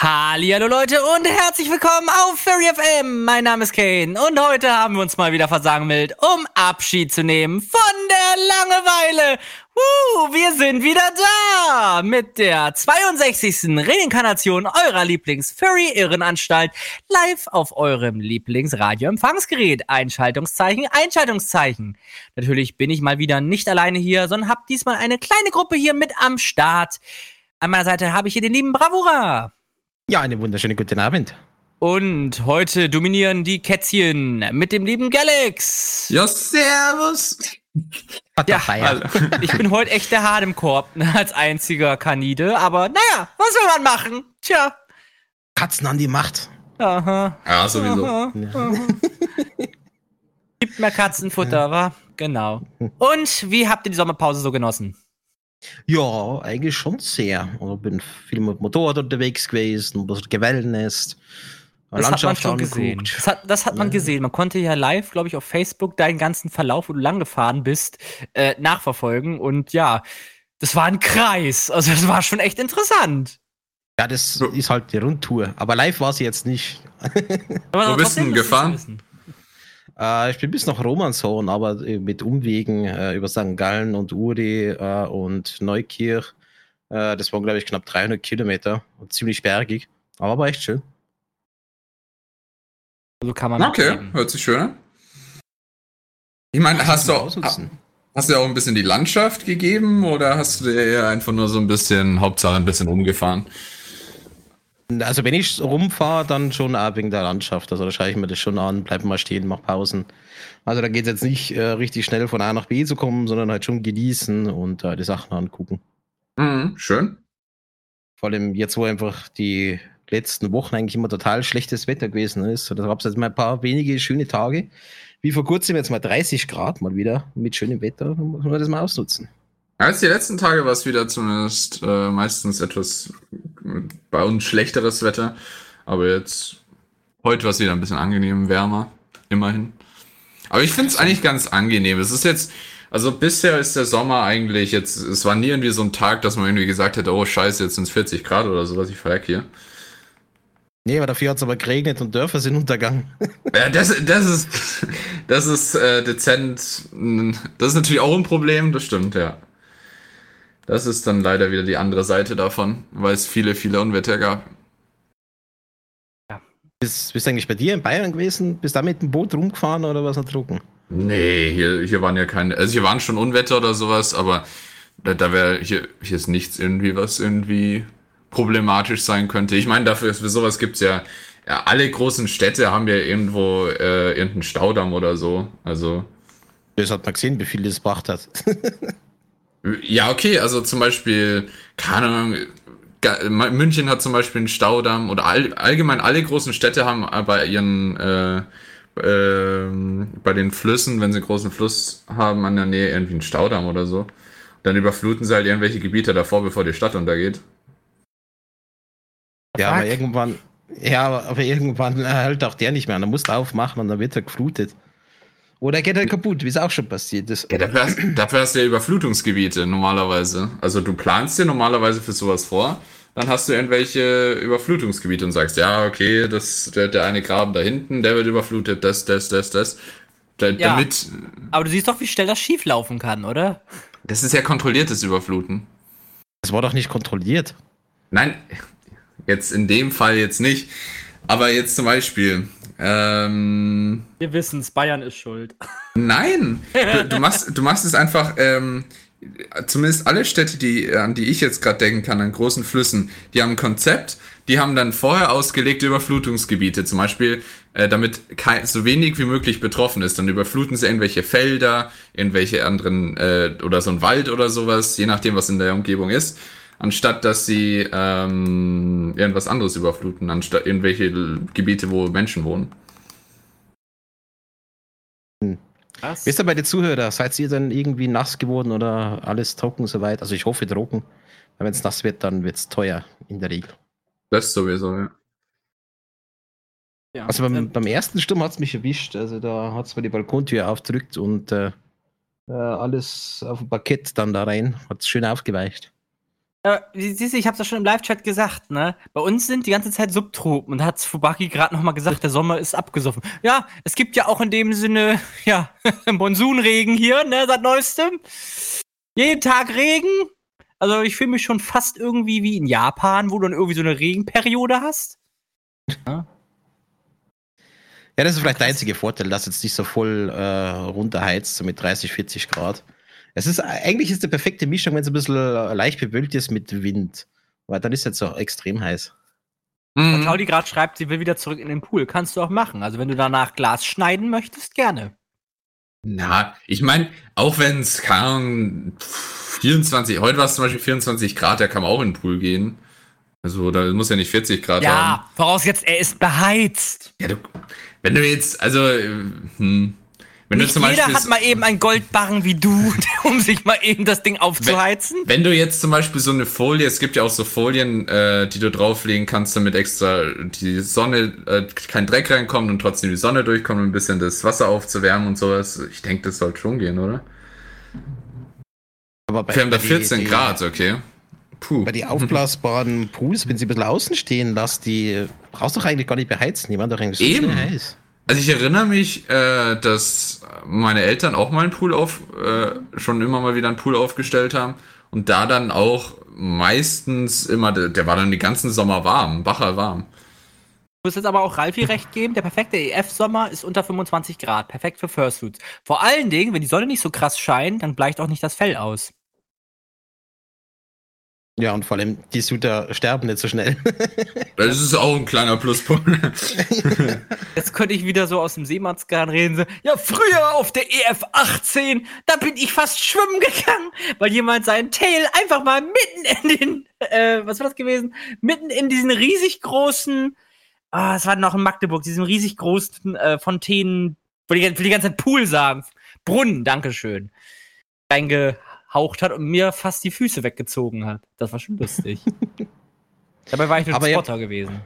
Hallo Leute und herzlich willkommen auf Furry FM. Mein Name ist Kane und heute haben wir uns mal wieder versammelt, um Abschied zu nehmen von der Langeweile. Uh, wir sind wieder da mit der 62. Reinkarnation eurer Lieblings-Furry-Irrenanstalt live auf eurem Lieblings-Radio-Empfangsgerät. Einschaltungszeichen, Einschaltungszeichen. Natürlich bin ich mal wieder nicht alleine hier, sondern habe diesmal eine kleine Gruppe hier mit am Start. An meiner Seite habe ich hier den lieben Bravura. Ja, einen wunderschönen guten Abend. Und heute dominieren die Kätzchen mit dem lieben Galax. Ja, servus. Ja, ich bin heute echt der Hart im Korb ne, als einziger Kanide, aber naja, was will man machen? Tja. Katzen an die Macht. Aha. Ja, sowieso. Aha, aha. Gibt mehr Katzenfutter, wa? Genau. Und wie habt ihr die Sommerpause so genossen? Ja, eigentlich schon sehr. Ich bin viel mit dem Motorrad unterwegs gewesen, ein bisschen gewellnest. Das hat man schon gesehen. Das hat, das hat man gesehen. Man konnte ja live, glaube ich, auf Facebook deinen ganzen Verlauf, wo du lang gefahren bist, äh, nachverfolgen. Und ja, das war ein Kreis. Also das war schon echt interessant. Ja, das ist halt die Rundtour. Aber live war sie jetzt nicht. Aber Wo bist du denn gefahren? Äh, ich bin bis nach Romanshorn, aber äh, mit Umwegen äh, über St. Gallen und Uri äh, und Neukirch. Äh, das waren, glaube ich, knapp 300 Kilometer und ziemlich bergig. Aber war echt schön. So kann man Okay, hört sich schön an. Ich meine, hast du, hast du auch ein bisschen die Landschaft gegeben oder hast du dir eher einfach nur so ein bisschen, Hauptsache ein bisschen rumgefahren? Also wenn ich rumfahre, dann schon auch wegen der Landschaft. Also da schaue ich mir das schon an, bleib mal stehen, mach Pausen. Also da geht es jetzt nicht äh, richtig schnell von A nach B zu kommen, sondern halt schon genießen und äh, die Sachen angucken. Mhm, schön. Vor allem jetzt, wo einfach die letzten Wochen eigentlich immer total schlechtes Wetter gewesen ist. Da gab es jetzt mal ein paar wenige schöne Tage. Wie vor kurzem jetzt mal 30 Grad mal wieder mit schönem Wetter. Dann muss man das mal ausnutzen. Als die letzten Tage war es wieder zumindest äh, meistens etwas äh, bei uns schlechteres Wetter. Aber jetzt, heute war es wieder ein bisschen angenehm, wärmer, immerhin. Aber ich finde es eigentlich ganz angenehm. Es ist jetzt, also bisher ist der Sommer eigentlich jetzt, es war nie irgendwie so ein Tag, dass man irgendwie gesagt hätte, oh scheiße, jetzt sind es 40 Grad oder sowas, ich verreck hier. Nee, aber dafür hat es aber geregnet und Dörfer sind untergegangen. Ja, das, das ist, das ist äh, dezent. Das ist natürlich auch ein Problem, das stimmt, ja. Das ist dann leider wieder die andere Seite davon, weil es viele, viele Unwetter gab. Bist, bist du eigentlich bei dir in Bayern gewesen? Bist du da mit dem Boot rumgefahren oder was noch drucken? Nee, hier, hier waren ja keine, also hier waren schon Unwetter oder sowas, aber da, da wäre, hier, hier ist nichts irgendwie, was irgendwie problematisch sein könnte. Ich meine, dafür, für sowas gibt's ja, ja, alle großen Städte haben ja irgendwo äh, irgendeinen Staudamm oder so. Also, Das hat man gesehen, wie viel das gebracht hat. Ja, okay, also zum Beispiel, keine Ahnung, München hat zum Beispiel einen Staudamm oder all, allgemein alle großen Städte haben bei ihren, äh, ähm, bei den Flüssen, wenn sie einen großen Fluss haben, an der Nähe irgendwie einen Staudamm oder so. Dann überfluten sie halt irgendwelche Gebiete davor, bevor die Stadt untergeht. ja, aber irgendwann, ja, aber- irgendwann äh, hält auch der nicht mehr. an. Dann musst du aufmachen und dann wird er geflutet. Oder geht er kaputt, wie es auch schon passiert ist. Ja, dafür hast, dafür hast du ja Überflutungsgebiete normalerweise. Also du planst dir normalerweise für sowas vor, dann hast du irgendwelche Überflutungsgebiete und sagst, ja, okay, das, der, der eine Graben da hinten, der wird überflutet, das, das, das, das. Da, Ja. Damit, Aber du siehst doch, wie schnell das schief laufen kann, oder? das ist ja kontrolliertes Überfluten. Das war doch nicht kontrolliert. Nein, jetzt in dem Fall jetzt nicht. Aber jetzt zum Beispiel, ähm, Wir wissen's, Bayern ist schuld. Nein, du, du, machst, du machst es einfach, ähm, zumindest alle Städte, die, an die ich jetzt gerade denken kann, an großen Flüssen, die haben ein Konzept, die haben dann vorher ausgelegte Überflutungsgebiete, zum Beispiel, äh, damit kein, so wenig wie möglich betroffen ist. Dann überfluten sie irgendwelche Felder, irgendwelche anderen, äh, oder so ein Wald oder sowas, je nachdem, was in der Umgebung ist, anstatt dass sie ähm, irgendwas anderes überfluten, anstatt irgendwelche Gebiete, wo Menschen wohnen. Was? Wisst ihr bei den Zuhörern, seid ihr dann irgendwie nass geworden oder alles trocken soweit? Also ich hoffe trocken. Weil wenn es nass wird, dann wird es teuer in der Regel. Das sowieso, ja. Ja. Also beim, Ähm, beim ersten Sturm hat es mich erwischt. Also da hat es mir die Balkontür aufgedrückt und äh, äh, alles auf dem Parkett dann da rein. Hat es schön aufgeweicht. Äh, siehst du, ich hab's ja schon im Live-Chat gesagt, ne? Bei uns sind die ganze Zeit Subtropen und hat Fubaki gerade noch mal gesagt, der Sommer ist abgesoffen. Ja, es gibt ja auch in dem Sinne, ja, Monsunregen hier, ne, seit neuestem. Jeden Tag Regen. Also ich fühle mich schon fast irgendwie wie in Japan, wo du dann irgendwie so eine Regenperiode hast. Ja, das ist vielleicht der einzige Vorteil, dass jetzt nicht so voll äh, runterheizt, so mit 30, 40 Grad. Es ist eigentlich ist die perfekte Mischung, wenn es ein bisschen äh, leicht bewölkt ist mit Wind. Weil dann ist es jetzt so extrem heiß. Und Claudi gerade schreibt, sie will wieder zurück in den Pool. Kannst du auch machen. Also wenn du danach Glas schneiden möchtest, gerne. Na, ich meine, auch wenn es keine 24, heute war es zum Beispiel 24 Grad, da kann man auch in den Pool gehen. Also da muss ja nicht 40 Grad Ja, haben. vorausgesetzt, er ist beheizt. Ja, du, wenn du jetzt, also, äh, hm, wenn Nicht du zum jeder Beispiel. hat mal eben einen Goldbarren wie du, um sich mal eben das Ding aufzuheizen. Wenn du jetzt zum Beispiel so eine Folie, es gibt ja auch so Folien, äh, die du drauflegen kannst, damit extra die Sonne, äh, kein Dreck reinkommt und trotzdem die Sonne durchkommt, um ein bisschen das Wasser aufzuwärmen und sowas. Ich denke, das sollte schon gehen, oder? Aber bei, Wir haben da bei die- 14 die, Grad, okay. Puh. Bei den aufblasbaren Pools, wenn sie ein bisschen außen stehen lässt, die brauchst du doch eigentlich gar nicht beheizen. Die waren doch eigentlich so Eben. heiß. Also ich erinnere mich, äh, dass meine Eltern auch mal einen Pool auf, äh, schon immer mal wieder einen Pool aufgestellt haben und da dann auch meistens immer, der, war dann den ganzen Sommer warm, bacher warm. Ich muss jetzt aber auch Ralfi recht geben, der perfekte EF-Sommer ist unter 25 Grad. Perfekt für Fursuits. Vor allen Dingen, wenn die Sonne nicht so krass scheint, dann bleicht auch nicht das Fell aus. Ja, und vor allem, die Suiter sterben nicht so schnell. Das ist auch ein kleiner Pluspunkt. Jetzt könnte ich wieder so aus dem Seemannsgarn reden. So, ja, früher auf der EF 18, da bin ich fast schwimmen gegangen, weil jemand seinen Tail einfach mal mitten in den, äh, was war das gewesen? Mitten in diesen riesig großen, ah, es war noch in Magdeburg, diesen riesig großen äh, Fontänen, wo die, wo die ganze Zeit Pool sagen. Brunnen, Dankeschön. Reingehaucht hat und mir fast die Füße weggezogen hat. Das war schon lustig. Dabei war ich nur Aber Spotter gewesen.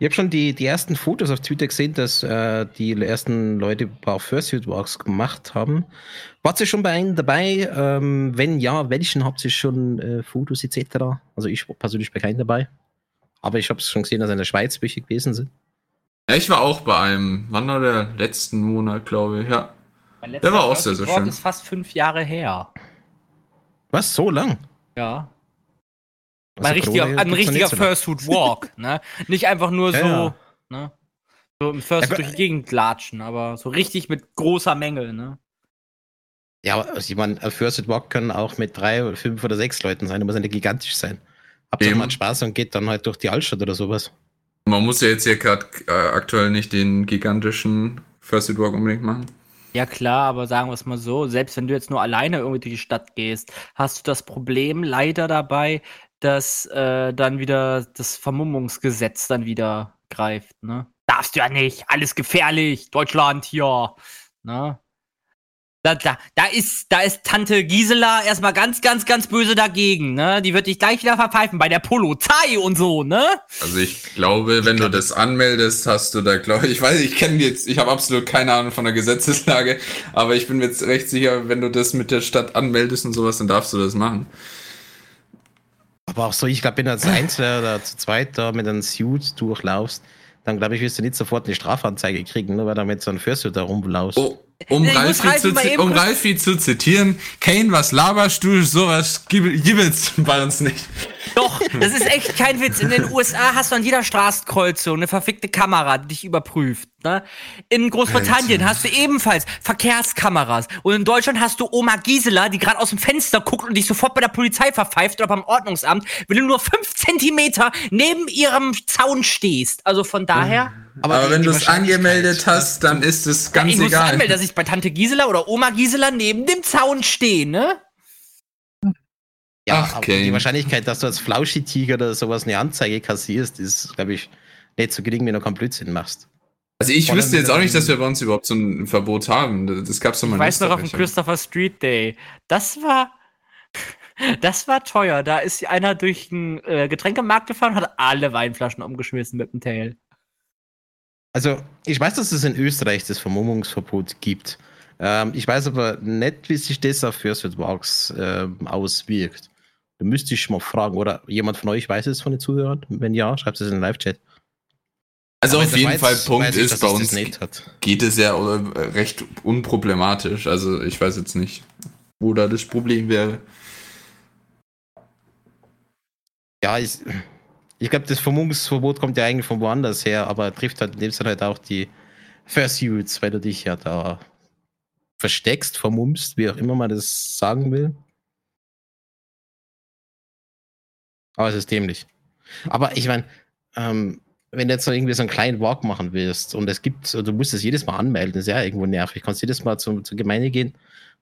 Ich habe schon die, die ersten Fotos auf Twitter gesehen, dass äh, die ersten Leute ein paar Fursuit Walks gemacht haben. Wart ihr schon bei einem dabei? Ähm, wenn ja, welchen habt ihr schon äh, Fotos etc.? Also ich persönlich bei keinem dabei. Aber ich habe es schon gesehen, dass in der Schweiz welche gewesen sind. Ja, ich war auch bei einem, wann war der letzten Monat, glaube ich, ja. Der war auch sehr, sehr schön. ist fast fünf Jahre her. Was? So lang? Ja. Also Ein richtiger, Corona ein richtiger lang. Fursuit Walk, ne? Nicht einfach nur so, Ja, ne? So im Fursuit Ja, durch die Gegend latschen, aber so richtig mit großer Menge, ne? Ja, aber also ich meine, ein Fursuit Walk können auch mit drei, oder fünf oder sechs Leuten sein. Da muss ja nicht gigantisch sein. Habt ihr mal Spaß und geht dann halt durch die Altstadt oder sowas. Man muss ja jetzt hier gerade äh, aktuell nicht den gigantischen First Aid Walk unbedingt machen. Ja klar, aber sagen wir es mal so, selbst wenn du jetzt nur alleine irgendwie durch die Stadt gehst, hast du das Problem leider dabei, dass äh, dann wieder das Vermummungsgesetz dann wieder greift, ne? Darfst du ja nicht, alles gefährlich, Deutschland hier, ne? Da, da, da ist, da ist Tante Gisela erstmal ganz, ganz, ganz böse dagegen, ne? Die wird dich gleich wieder verpfeifen bei der Polizei und so, ne? Also ich glaube, wenn du das anmeldest, hast du da, glaube ich, ich weiß, ich kenne jetzt, ich habe absolut keine Ahnung von der Gesetzeslage, aber ich bin mir jetzt recht sicher, wenn du das mit der Stadt anmeldest und sowas, dann darfst du das machen. Aber auch so, ich glaube, wenn du als Einzelner oder zu zweit da mit einem Suit durchlaufst, dann glaube ich, wirst du nicht sofort eine Strafanzeige kriegen, nur weil du mit so einem Fursuit da rumlaufst. Oh, um, Ralfi Ralfi zu, um Ralfi zu zitieren, Kane, was laberst du, sowas gib- gibt's bei uns nicht. Doch, das ist echt kein Witz. In den USA hast du an jeder Straßenkreuzung eine verfickte Kamera, die dich überprüft. Ne? In Großbritannien hast du ebenfalls Verkehrskameras. Und in Deutschland hast du Oma Gisela, die gerade aus dem Fenster guckt und dich sofort bei der Polizei verpfeift oder beim Ordnungsamt, wenn du nur fünf Zentimeter neben ihrem Zaun stehst. Also von daher, Aber, die- wenn du es angemeldet hast, dann ist es ganz ich muss egal. anmelden, dass ich bei Tante Gisela oder Oma Gisela neben dem Zaun stehe, ne? Ja, Ach, aber Kane. die Wahrscheinlichkeit, dass du als Flauschitiger oder sowas eine Anzeige kassierst, ist, glaube ich, nicht so gering, wenn du keinen Blödsinn machst. Also ich Vor allem, wüsste jetzt auch nicht, dass wir bei uns überhaupt so ein Verbot haben. Das gab's doch mal Ich weiß noch auf dem. Christopher Street Day. Das war. Das war teuer. Da ist einer durch einen äh, Getränkemarkt gefahren und hat alle Weinflaschen umgeschmissen mit dem Tail. Also, ich weiß, dass es in Österreich das Vermummungsverbot gibt. Ähm, ich weiß aber nicht, wie sich das auf Fursuit Walks ähm, auswirkt. Du müsstest mal fragen, oder jemand von euch weiß es von den Zuhörern? Wenn ja, schreibt es in den Live-Chat. Also Aber auf jeden Schweiz Fall Punkt weiß ich, ist, dass bei uns geht es ja äh, recht unproblematisch. Also ich weiß jetzt nicht, wo da das Problem wäre. Ja, ich, ich glaube, das Vermummungsverbot kommt ja eigentlich von woanders her, aber trifft halt in dem Sinne halt auch die Fursuits, weil du dich ja da versteckst, vermummst, wie auch immer man das sagen will. Aber es ist dämlich. Aber ich meine, ähm, wenn du jetzt noch irgendwie so einen kleinen Walk machen willst und es gibt, du musst es jedes Mal anmelden, das ist ja irgendwo nervig. Du kannst jedes Mal zum, zur Gemeinde gehen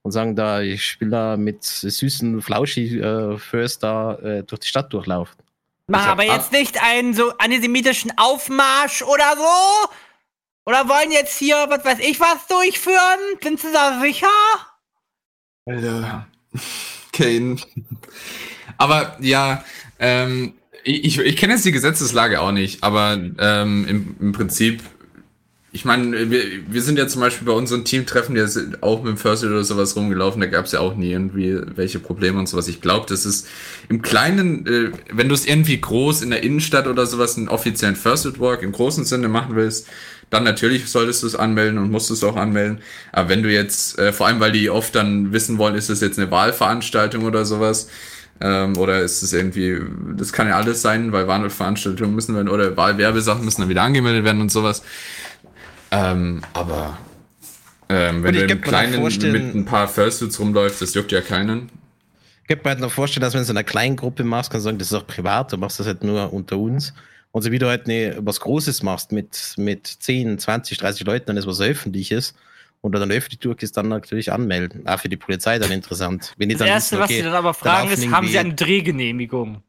und sagen, da, ich spiele da mit süßen Flauschi äh, First da äh, durch die Stadt durchlaufen. Mach aber jetzt nicht einen so antisemitischen Aufmarsch oder so. Oder wollen jetzt hier, was weiß ich, was durchführen? Sind Sie da sicher? Alter. Kane. Aber ja, ähm, ich, ich kenne jetzt die Gesetzeslage auch nicht, aber ähm, im, im Prinzip, ich meine, wir, wir sind ja zum Beispiel bei unseren Teamtreffen ja auch mit dem First oder sowas rumgelaufen, da gab es ja auch nie irgendwie welche Probleme und sowas. Ich glaube, das ist im Kleinen, äh, wenn du es irgendwie groß in der Innenstadt oder sowas einen offiziellen First Walk im großen Sinne machen willst, dann natürlich solltest du es anmelden und musst es auch anmelden. Aber wenn du jetzt, äh, vor allem weil die oft dann wissen wollen, ist das jetzt eine Wahlveranstaltung oder sowas, ähm, oder ist es irgendwie, das kann ja alles sein, weil Wahlveranstaltungen müssen werden, oder Wahlwerbesachen müssen dann wieder angemeldet werden und sowas. Ähm, aber ähm, wenn du im Kleinen mit ein paar Fursuits rumläufst, das juckt ja keinen. Ich könnte mir halt noch vorstellen, dass wenn du es in einer kleinen Gruppe machst, kannst du sagen, das ist auch privat, du machst das halt nur unter uns. Und so wie du halt ne, was Großes machst mit, mit 10, 20, 30 Leuten, dann ist was Öffentliches. Und dann öffentlich durch ist dann natürlich anmelden. Auch für die Polizei dann interessant. Wenn die Das Erste, wissen, was okay, sie dann aber fragen, ist, haben sie eine Drehgenehmigung?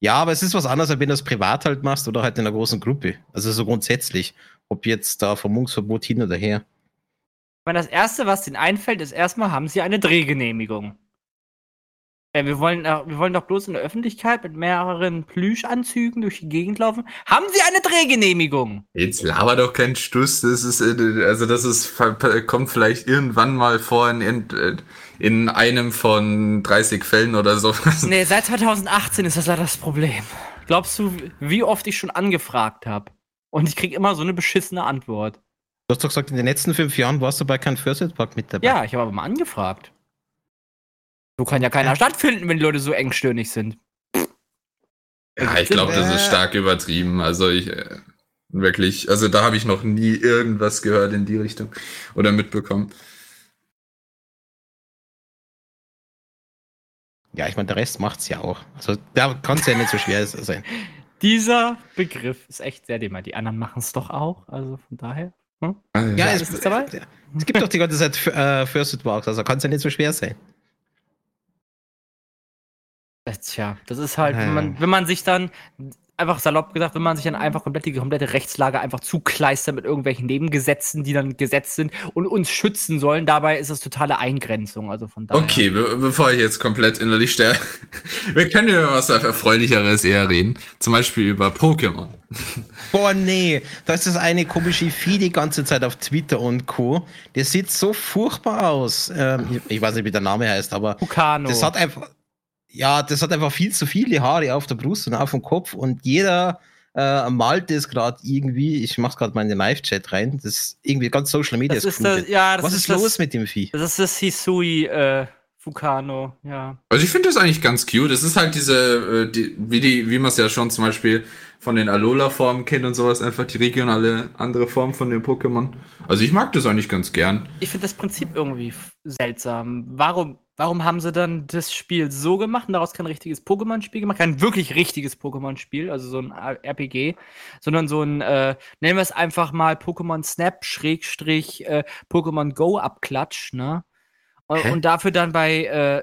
Ja, aber es ist was anderes, als wenn du es privat halt machst oder halt in einer großen Gruppe. Also so grundsätzlich. Ob jetzt da Vermummungsverbot hin oder her. Ich meine, das Erste, was ihnen einfällt, ist erstmal, haben sie eine Drehgenehmigung? Äh, wir, wollen, äh, wir wollen doch bloß in der Öffentlichkeit mit mehreren Plüschanzügen durch die Gegend laufen. Haben sie eine Drehgenehmigung? Jetzt laber doch keinen Stuss, das ist, äh, also das ist, kommt vielleicht irgendwann mal vor in, in, in einem von 30 Fällen oder so. Nee, seit 2018 ist das leider das Problem. Glaubst du, wie oft ich schon angefragt habe? Und ich krieg immer so eine beschissene Antwort. Du hast doch gesagt, in den letzten fünf Jahren warst du bei keinem First Aid Park mit dabei. Ja, ich habe aber mal angefragt. So kann ja keiner stattfinden, wenn die Leute so engstirnig sind. Ja, ich glaube, das ist stark übertrieben. Also ich äh, wirklich, also da habe ich noch nie irgendwas gehört in die Richtung oder mitbekommen. Ja, ich meine, der Rest macht's ja auch. Also da kann es ja nicht so schwer sein. Dieser Begriff ist echt sehr dämmer. Die anderen machen es doch auch, also von daher. Hm? Also, Ja, alles es, ist dabei. es gibt doch die ganze Zeit äh, First Aid Parks, also kann es ja nicht so schwer sein. Tja, das ist halt, wenn man, wenn man sich dann, einfach salopp gesagt, wenn man sich dann einfach komplett die komplette Rechtslage einfach zukleistert mit irgendwelchen Nebengesetzen, die dann gesetzt sind und uns schützen sollen, dabei ist das totale Eingrenzung. Also von daher. Okay, be bevor ich jetzt komplett innerlich sterbe, wir können über was Erfreulicheres eher reden. Zum Beispiel über Pokémon. Boah, nee, da ist das eine komische Vieh die ganze Zeit auf Twitter und Co. Der sieht so furchtbar aus. Ähm, ich, ich weiß nicht, wie der Name heißt, aber Pukano. das hat einfach, ja, das hat einfach viel zu viele Haare auf der Brust und auf dem Kopf und jeder äh, malt das gerade irgendwie. Ich mach's gerade mal in den Live-Chat rein. Das ist irgendwie ganz Social Media. das ist das, ja, das Was ist, ist, das, los mit dem Vieh? Das ist das Hisui äh, Fukano, ja. Also ich finde das eigentlich ganz cute. Es ist halt diese, äh, die, wie die, wie man es ja schon zum Beispiel von den Alola-Formen kennt und sowas, einfach die regionale andere Form von den Pokémon. Also ich mag das eigentlich ganz gern. Ich finde das Prinzip irgendwie seltsam. Warum, warum haben sie dann das Spiel so gemacht und daraus kein richtiges Pokémon-Spiel gemacht? Kein wirklich richtiges Pokémon-Spiel, also so ein RPG, sondern so ein, äh, nennen wir es einfach mal Pokémon Snap, Schrägstrich, äh, Pokémon Go Abklatsch, ne? Und, Hä? und dafür dann bei äh,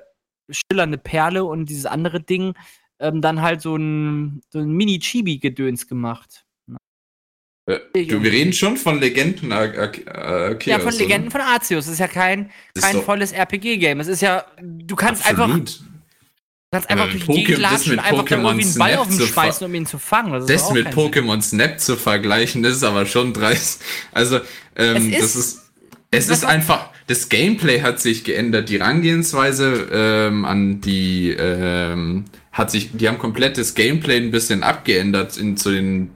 Schillernde Perle und dieses andere Ding ähm, dann halt so ein, so ein Mini-Chibi-Gedöns gemacht. Äh, du, wir reden schon von Legenden. Ar Ar Arceus, ja, von oder? Legenden von Arceus. Das ist ja kein, ist kein volles RPG-Game. Es ist ja, du kannst einfach, du Absolut. kannst einfach Ähm, durch die latschen einfach Pokémon irgendwie einen Ball Snap auf ihn schmeißen, ver- um ihn zu fangen. Das, ist Das mit. Pokémon Snap zu vergleichen, das ist aber schon dreist. Also, ähm, Es das ist- ist, es ist einfach, das Gameplay hat sich geändert, die Rangehensweise ähm, an die ähm, hat sich, die haben komplett das Gameplay ein bisschen abgeändert in zu den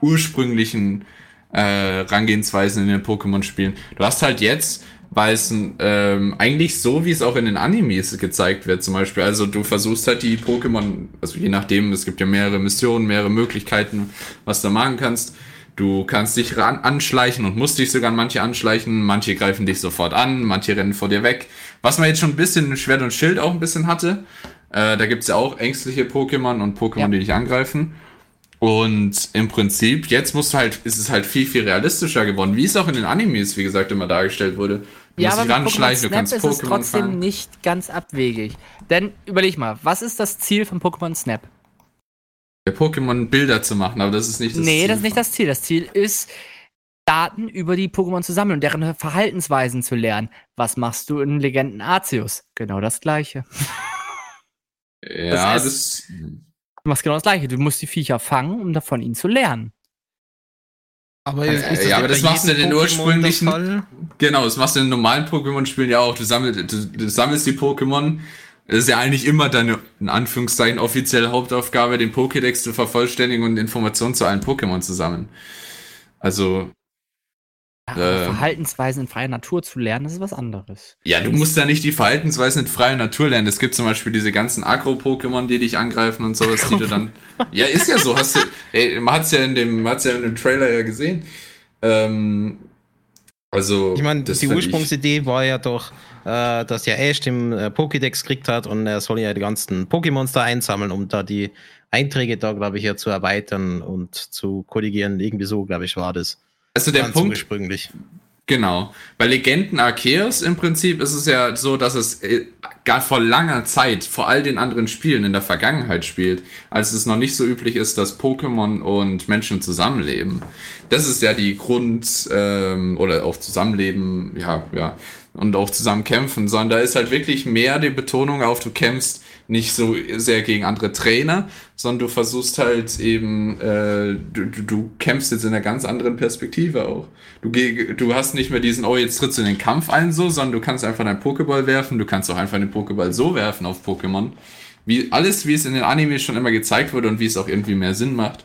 ursprünglichen äh, Rangehensweisen in den Pokémon-Spielen. Du hast halt jetzt weil es ähm, eigentlich so, wie es auch in den Animes gezeigt wird, zum Beispiel. Also du versuchst halt die Pokémon, also je nachdem, es gibt ja mehrere Missionen, mehrere Möglichkeiten, was du machen kannst. Du kannst dich ran anschleichen und musst dich sogar an manche anschleichen. Manche greifen dich sofort an, manche rennen vor dir weg. Was man jetzt schon ein bisschen Schwert und Schild auch ein bisschen hatte. Äh, da gibt's ja auch ängstliche Pokémon und Pokémon, ja. die dich angreifen. Und im Prinzip, jetzt musst du halt, ist es halt viel, viel realistischer geworden, wie es auch in den Animes, wie gesagt, immer dargestellt wurde. Du ja, musst aber dich ranschleichen, du kannst ist Pokémon es trotzdem fangen. nicht ganz abwegig. Denn, überleg mal, was ist das Ziel von Pokémon Snap? Der Pokémon Bilder zu machen, aber das ist nicht das nee, Ziel. Nee, das ist nicht das Ziel. Das Ziel ist, Daten über die Pokémon zu sammeln und deren Verhaltensweisen zu lernen. Was machst du in Legenden Arceus? Genau das Gleiche. Ja, das, das Du machst genau das Gleiche. Du musst die Viecher fangen, um davon ihnen zu lernen. Aber, also, das ja, aber das machst du in den ursprünglichen. Genau, das machst du in den normalen Pokémon-Spielen ja auch. Du, sammelst, du, du sammelst die Pokémon. Das ist ja eigentlich immer deine, in Anführungszeichen, offizielle Hauptaufgabe, den Pokédex zu vervollständigen und Informationen zu allen Pokémon zu sammeln. Also, äh, Verhaltensweisen in freier Natur zu lernen, das ist was anderes. Ja, du musst ja nicht die Verhaltensweisen in freier Natur lernen. Es gibt zum Beispiel diese ganzen Agro-Pokémon, die dich angreifen und sowas, die du dann. Ja, ist ja so. Hast du, ey, man hat's ja in dem, man hat's ja in dem Trailer ja gesehen. Ähm, also. Ich meine, die Ursprungsidee war ja doch, äh, dass ja Ash den äh, Pokédex gekriegt hat und er soll ja die ganzen Pokémons da einsammeln, um da die Einträge da, glaube ich, ja zu erweitern und zu korrigieren. Irgendwie so, glaube ich, war das. Also der Punkt. Ursprünglich. Genau. Bei Legenden Arceus im Prinzip ist es ja so, dass es äh, gar vor langer Zeit vor all den anderen Spielen in der Vergangenheit spielt, als es noch nicht so üblich ist, dass Pokémon und Menschen zusammenleben. Das ist ja die Grund ähm, oder auch Zusammenleben, ja, ja, und auch zusammen kämpfen, sondern da ist halt wirklich mehr die Betonung auf, du kämpfst nicht so sehr gegen andere Trainer, sondern du versuchst halt eben, äh, du, du, du kämpfst jetzt in einer ganz anderen Perspektive auch. Du, du hast nicht mehr diesen, oh, jetzt trittst du in den Kampf ein so, sondern du kannst einfach deinen Pokéball werfen, du kannst auch einfach den Pokéball so werfen auf Pokémon. Wie, alles, wie es in den Animes schon immer gezeigt wurde und wie es auch irgendwie mehr Sinn macht.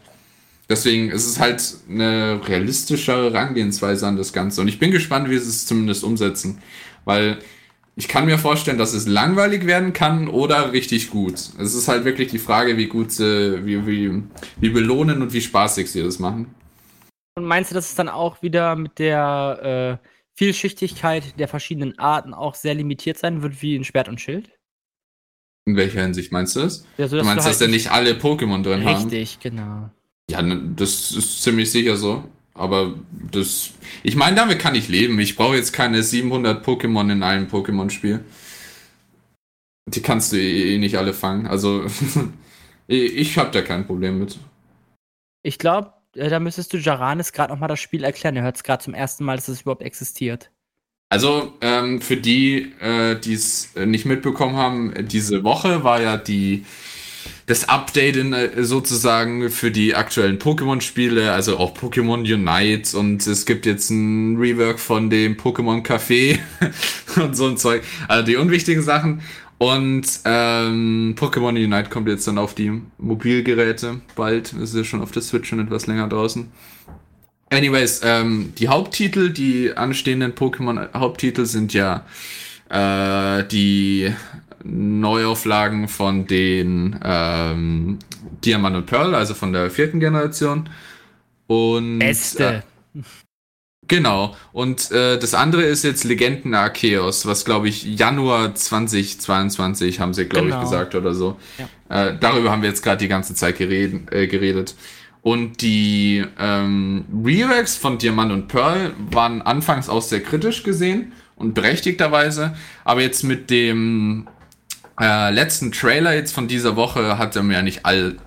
Deswegen ist es halt eine realistischere Herangehensweise an das Ganze. Und ich bin gespannt, wie sie es zumindest umsetzen. Weil ich kann mir vorstellen, dass es langweilig werden kann oder richtig gut. Es ist halt wirklich die Frage, wie gut sie, wie, wie, wie belohnen und wie spaßig sie das machen. Und meinst du, dass es dann auch wieder mit der äh, Vielschichtigkeit der verschiedenen Arten auch sehr limitiert sein wird, wie in Schwert und Schild? In welcher Hinsicht meinst du das? Ja, so, du meinst, du halt dass da nicht alle Pokémon drin richtig, haben? Richtig, genau. Ja, ne, das ist ziemlich sicher so. Aber das, ich meine, damit kann ich leben. Ich brauche jetzt keine 700 Pokémon in einem Pokémon-Spiel. Die kannst du eh, eh nicht alle fangen. Also, ich habe da kein Problem mit. Ich glaube, äh, da müsstest du Jaranis gerade nochmal das Spiel erklären. Er hört es gerade zum ersten Mal, dass es überhaupt existiert. Also, ähm, für die, äh, die es nicht mitbekommen haben, diese Woche war ja die das Update in, äh, sozusagen für die aktuellen Pokémon-Spiele, also auch Pokémon Unite und es gibt jetzt ein Rework von dem Pokémon Café und so ein Zeug. Also die unwichtigen Sachen. Und ähm, Pokémon Unite kommt jetzt dann auf die Mobilgeräte bald. Ist ja schon auf der Switch schon etwas länger draußen. Anyways, ähm, die Haupttitel, die anstehenden Pokémon-Haupttitel sind ja äh, die Neuauflagen von den ähm, Diamant und Pearl, also von der vierten Generation. Und Beste. Äh, genau. Und äh, das andere ist jetzt Legenden Arceus, was glaube ich Januar 2022 haben sie glaube genau. ich gesagt oder so. Ja. Äh, darüber haben wir jetzt gerade die ganze Zeit geredet. Äh, geredet. Und die ähm, Reworks von Diamant und Pearl waren anfangs auch sehr kritisch gesehen und berechtigterweise. Aber jetzt mit dem äh, letzten Trailer jetzt von dieser Woche hat er mir ja nicht all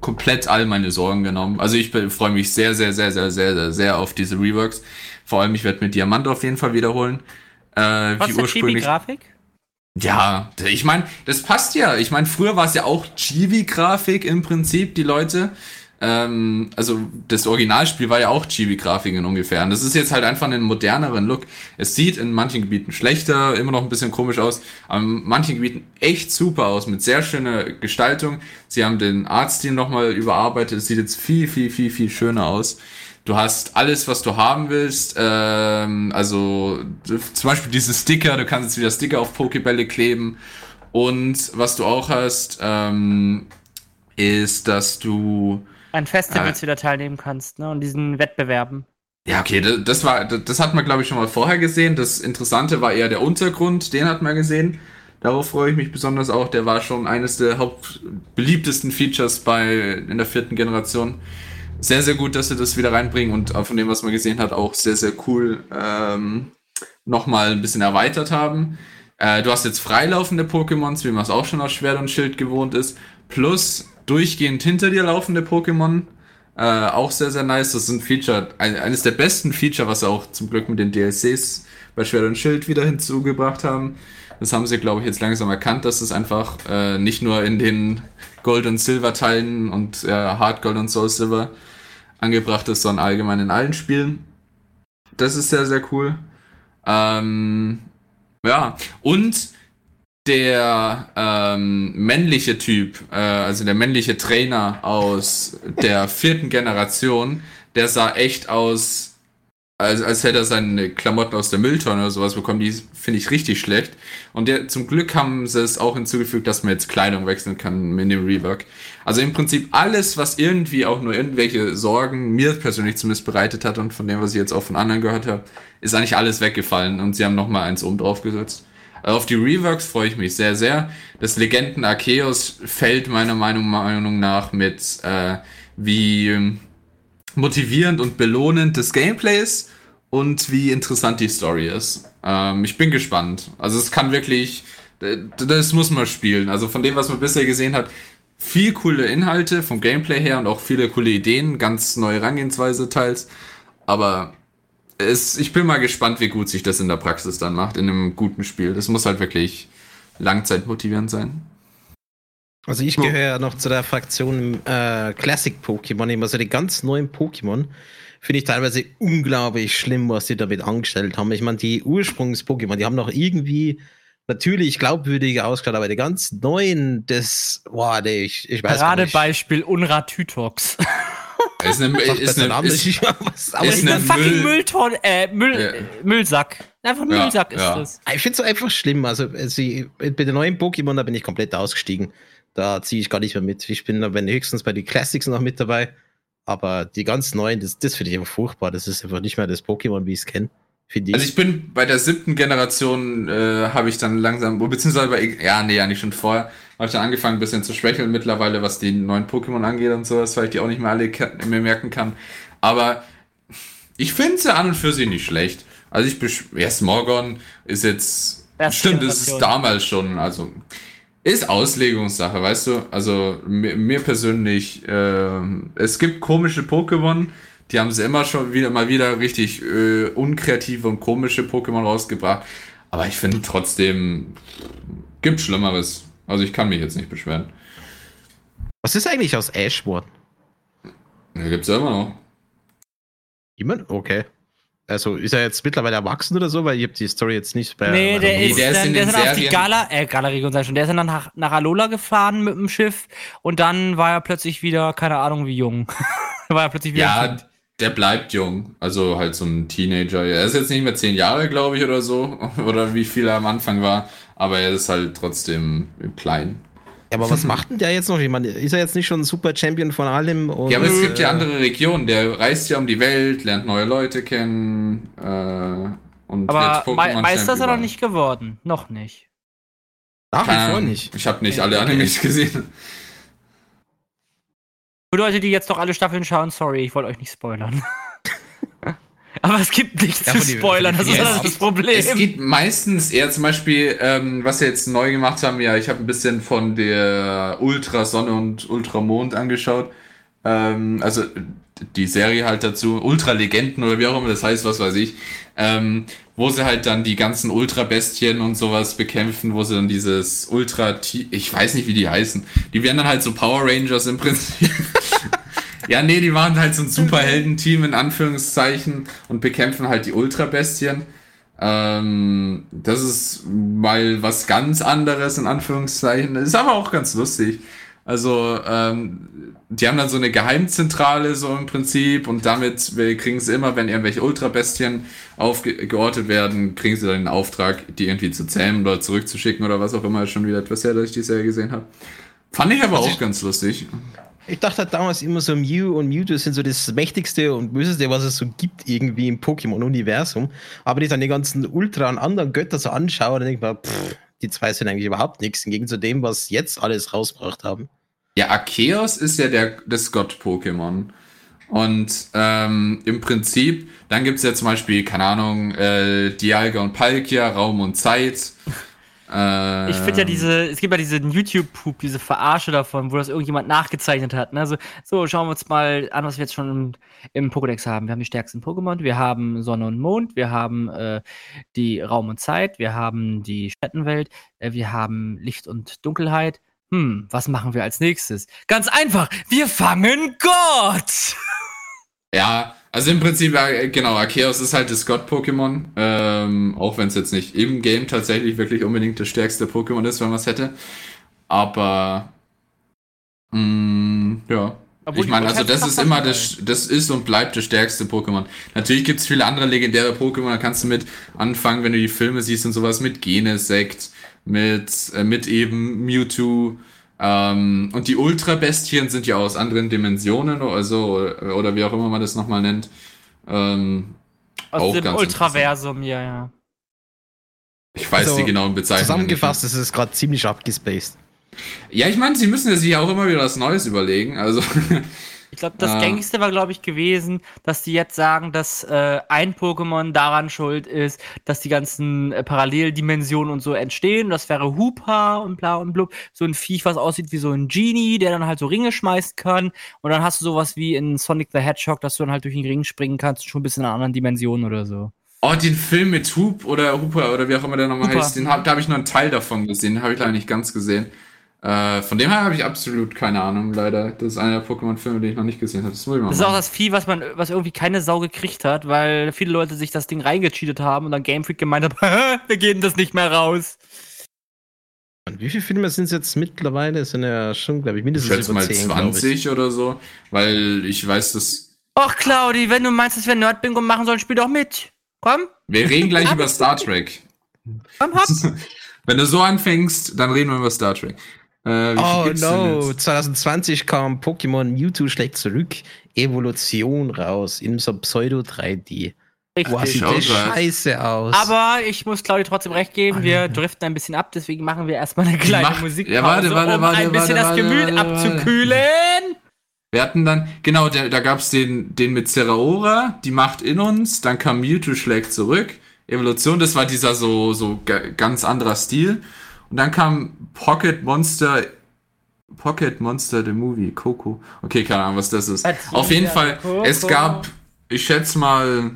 komplett all meine Sorgen genommen. Also ich freue mich sehr, sehr, sehr, sehr, sehr, sehr, sehr auf diese Reworks. Vor allem, ich werde mit Diamant auf jeden Fall wiederholen. Äh, Was wie ursprünglich. Grafik? Ja, ich meine, das passt ja. Ich meine, früher war es ja auch Chibi-Grafik im Prinzip, die Leute. Ähm, also das Originalspiel war ja auch Chibi-Grafiken ungefähr. Und das ist jetzt halt einfach einen moderneren Look. Es sieht in manchen Gebieten schlechter, immer noch ein bisschen komisch aus, aber in manchen Gebieten echt super aus, mit sehr schöner Gestaltung. Sie haben den Artstil nochmal überarbeitet. Es sieht jetzt viel, viel, viel, viel schöner aus. Du hast alles, was du haben willst. Ähm, also zum Beispiel diese Sticker, du kannst jetzt wieder Sticker auf Pokebälle kleben. Und was du auch hast, ähm, ist, dass du an Festivals äh, wieder teilnehmen kannst, ne? Und diesen Wettbewerben. Ja, okay, das, war, das, das hat man, glaube ich, schon mal vorher gesehen. Das Interessante war eher der Untergrund, den hat man gesehen. Darauf freue ich mich besonders auch. Der war schon eines der hauptbeliebtesten Features bei in der vierten Generation. Sehr, sehr gut, dass sie das wieder reinbringen und von dem, was man gesehen hat, auch sehr, sehr cool ähm, nochmal ein bisschen erweitert haben. Äh, du hast jetzt freilaufende Pokémons, wie man es auch schon aus Schwert und Schild gewohnt ist, plus durchgehend hinter dir laufende Pokémon. Äh, auch sehr, sehr nice. Das ist ein Feature, ein, eines der besten Feature, was sie auch zum Glück mit den DLCs bei Schwert und Schild wieder hinzugebracht haben. Das haben sie, glaube ich, jetzt langsam erkannt, dass es einfach äh, nicht nur in den Gold- und Silver-Teilen und äh, Hard Gold und Soul Silver angebracht ist, sondern allgemein in allen Spielen. Das ist sehr, sehr cool. Ähm, ja, und der ähm, männliche Typ, äh, also der männliche Trainer aus der vierten Generation, der sah echt aus, als, als hätte er seine Klamotten aus der Mülltonne oder sowas bekommen. Die finde ich richtig schlecht. Und der, zum Glück haben sie es auch hinzugefügt, dass man jetzt Kleidung wechseln kann mit dem Rework. Also im Prinzip alles, was irgendwie auch nur irgendwelche Sorgen mir persönlich zumindest bereitet hat und von dem, was ich jetzt auch von anderen gehört habe, ist eigentlich alles weggefallen und sie haben nochmal eins oben drauf gesetzt. Also auf die Reworks freue ich mich sehr, sehr. Das Legenden Arceus fällt meiner Meinung nach mit äh, wie motivierend und belohnend des Gameplays und wie interessant die Story ist. Ähm, ich bin gespannt. Also es kann wirklich, das muss man spielen. Also von dem, was man bisher gesehen hat, viel coole Inhalte vom Gameplay her und auch viele coole Ideen, ganz neue Herangehensweise teils. Aber es, ich bin mal gespannt, wie gut sich das in der Praxis dann macht, in einem guten Spiel. Das muss halt wirklich langzeitmotivierend sein. Also ich gehöre ja noch zu der Fraktion äh, Classic Pokémon, also die ganz neuen Pokémon finde ich teilweise unglaublich schlimm, was sie damit angestellt haben. Ich meine, die Ursprungs-Pokémon, die haben noch irgendwie natürlich glaubwürdige ausgeschaut, aber die ganz neuen, das, boah, nee, ich, ich weiß Gerade nicht. Beispiel Unratütox. Ist eine, ist eine, ist, ist, aber ist ein fucking Müll, Müllton, äh, Müll, ja. Müllsack. Einfach ein ja, Müllsack ist ja. das. Ich finde es einfach schlimm. Also, also bei den neuen Pokémon, da bin ich komplett ausgestiegen. Da ziehe ich gar nicht mehr mit. Ich bin wenn höchstens bei den Classics noch mit dabei. Aber die ganz neuen, das, das finde ich einfach furchtbar. Das ist einfach nicht mehr das Pokémon, wie ich es kenne. Ich. Also ich bin bei der siebten Generation, äh, habe ich dann langsam, beziehungsweise bei, ja, nee, ja nicht schon vorher, habe ich dann angefangen ein bisschen zu schwächeln mittlerweile, was die neuen Pokémon angeht und sowas, weil ich die auch nicht mehr alle mehr merken kann. Aber ich finde sie an und für sich nicht schlecht. Also ich besch ja, Smorgon ist jetzt, Erste stimmt, ist damals schon, also ist Auslegungssache, weißt du? Also mir, mir persönlich, äh, es gibt komische Pokémon, die haben sie immer schon wieder mal wieder richtig äh, unkreative und komische Pokémon rausgebracht. Aber ich finde trotzdem, gibt Schlimmeres. Also ich kann mich jetzt nicht beschweren. Was ist eigentlich aus Ashword? Ja, gibt's ja immer noch. Jemand? Okay. Also ist er jetzt mittlerweile erwachsen oder so? Weil ich habe die Story jetzt nicht bei. Nee, der ist, der ist, dann, der ist dann auf die Gala, äh, sei schon. Der ist dann nach, nach Alola gefahren mit dem Schiff und dann war er plötzlich wieder, keine Ahnung wie jung. war er plötzlich wieder. Ja, der bleibt jung. Also halt so ein Teenager. Er ist jetzt nicht mehr zehn Jahre, glaube ich, oder so. Oder wie viel er am Anfang war. Aber er ist halt trotzdem klein. Ja, aber was macht denn der jetzt noch? Ich meine, ist er jetzt nicht schon ein Super Champion von allem? Und, ja, aber es gibt ja andere Regionen. Der reist ja um die Welt, lernt neue Leute kennen. Äh, und aber Me Meister ist er noch nicht geworden. Noch nicht. Nach wie vor nicht. Ich habe nicht alle Animes gesehen. Für Leute, die jetzt noch alle Staffeln schauen, sorry, ich wollte euch nicht spoilern. Aber es gibt nichts ja, zu spoilern, das ist ja, das, Problem. Es geht meistens eher zum Beispiel, ähm, was sie jetzt neu gemacht haben, ja, ich habe ein bisschen von der Ultrasonne und Ultramond angeschaut. Ähm, also die Serie halt dazu, Ultra-Legenden oder wie auch immer das heißt, was weiß ich. Ähm, wo sie halt dann die ganzen Ultra-Bestien und sowas bekämpfen, wo sie dann dieses Ultra, ich weiß nicht, wie die heißen. Die werden dann halt so Power Rangers im Prinzip. Ja, nee, die waren halt so ein Superheldenteam in Anführungszeichen und bekämpfen halt die Ultrabestien. Ähm, das ist mal was ganz anderes in Anführungszeichen. Ist aber auch ganz lustig. Also, ähm, die haben dann so eine Geheimzentrale so im Prinzip und damit kriegen sie immer, wenn irgendwelche Ultrabestien aufgeortet werden, kriegen sie dann den Auftrag, die irgendwie zu zähmen oder zurückzuschicken oder was auch immer. Schon wieder etwas her, dass ich die Serie gesehen habe. Fand ich aber also auch ich, ganz lustig. Ich dachte halt damals immer so, Mew und Mewtwo sind so das mächtigste und böseste, was es so gibt irgendwie im Pokémon-Universum. Aber wenn ich dann die ganzen Ultra und anderen Götter so anschaue, dann denke ich mir, pff, die zwei sind eigentlich überhaupt nichts, Gegensatz zu dem, was jetzt alles rausgebracht haben. Ja, Arceus ist ja der, das Gott-Pokémon. Und ähm, im Prinzip, dann gibt es ja zum Beispiel, keine Ahnung, äh, Dialga und Palkia, Raum und Zeit. Äh, ich finde ja diese, es gibt ja diesen YouTube-Poop, diese Verarsche davon, wo das irgendjemand nachgezeichnet hat. Ne? Also, so, schauen wir uns mal an, was wir jetzt schon im, im Pokédex haben. Wir haben die stärksten Pokémon, wir haben Sonne und Mond, wir haben äh, die Raum und Zeit, wir haben die Städtenwelt, äh, wir haben Licht und Dunkelheit. Hm, was machen wir als nächstes? Ganz einfach, wir fangen Gott! Ja, also im Prinzip, genau, Arceus ist halt das Gott-Pokémon. Ähm, auch wenn es jetzt nicht im Game tatsächlich wirklich unbedingt das stärkste Pokémon ist, wenn man es hätte. Aber mh, mm, ja. Obwohl ich meine, also das ist immer das, das ist und bleibt das stärkste Pokémon. Natürlich gibt es viele andere legendäre Pokémon, da kannst du mit anfangen, wenn du die Filme siehst und sowas, mit Genesect, mit, äh, mit eben Mewtwo, ähm, und die Ultra-Bestien sind ja aus anderen Dimensionen, also, oder wie auch immer man das nochmal nennt. Ähm, aus dem Ultraversum, ja, ja. Ich weiß also, die genauen Bezeichnungen. Zusammengefasst ist es gerade ziemlich abgespaced. Ja, ich meine, sie müssen ja sich auch immer wieder was Neues überlegen. Also Ich glaube, das äh, gängigste war, glaube ich, gewesen, dass die jetzt sagen, dass äh, ein Pokémon daran schuld ist, dass die ganzen äh, Paralleldimensionen und so entstehen. Das wäre Hoopa und bla und blub. So ein Viech, was aussieht wie so ein Genie, der dann halt so Ringe schmeißen kann. Und dann hast du sowas wie in Sonic the Hedgehog, dass du dann halt durch den Ring springen kannst, schon ein bisschen in einer anderen Dimension oder so. Oh, den Film mit Hoop oder Hooper oder wie auch immer der nochmal heißt, den hab, da habe ich nur einen Teil davon gesehen, den habe ich leider nicht ganz gesehen. Äh, von dem her habe ich absolut keine Ahnung, leider. Das ist einer der Pokémon-Filme, den ich noch nicht gesehen habe. Das, das ist auch das Vieh, was man, was irgendwie keine Sau gekriegt hat, weil viele Leute sich das Ding reingecheatet haben und dann Game Freak gemeint hat, wir geben das nicht mehr raus. Und wie viele Filme sind es jetzt mittlerweile? Es sind ja schon, glaube ich, mindestens ich über mal 10, 20 oder so, weil ich weiß, dass. Ach, Claudi, wenn du meinst, dass wir Nerd-Bingo machen sollen, spiel doch mit. Komm. Wir reden gleich über Star Trek. Komm, hopp. Wenn du so anfängst, dann reden wir über Star Trek. Äh, oh no, 2020 kam Pokémon Mewtwo schlägt zurück, Evolution raus in so Pseudo 3D. Richtig. Wow, sieht das scheiße aus. Aber ich muss Claudia trotzdem recht geben, wir driften ein bisschen ab, deswegen machen wir erstmal eine kleine Mach, Musikpause, ja, warte, warte, um warte, ein bisschen das Gemüt abzukühlen. Wir hatten dann, genau, der, da gab es den, den mit Zeraora, die Macht in uns, dann kam Mewtwo schlägt zurück, Evolution, das war dieser so, so ganz anderer Stil. Und dann kam Pocket Monster. Pocket Monster, the Movie, Coco. Okay, keine Ahnung, was das ist. Auf jeden Fall, Coco. es gab, ich schätze mal,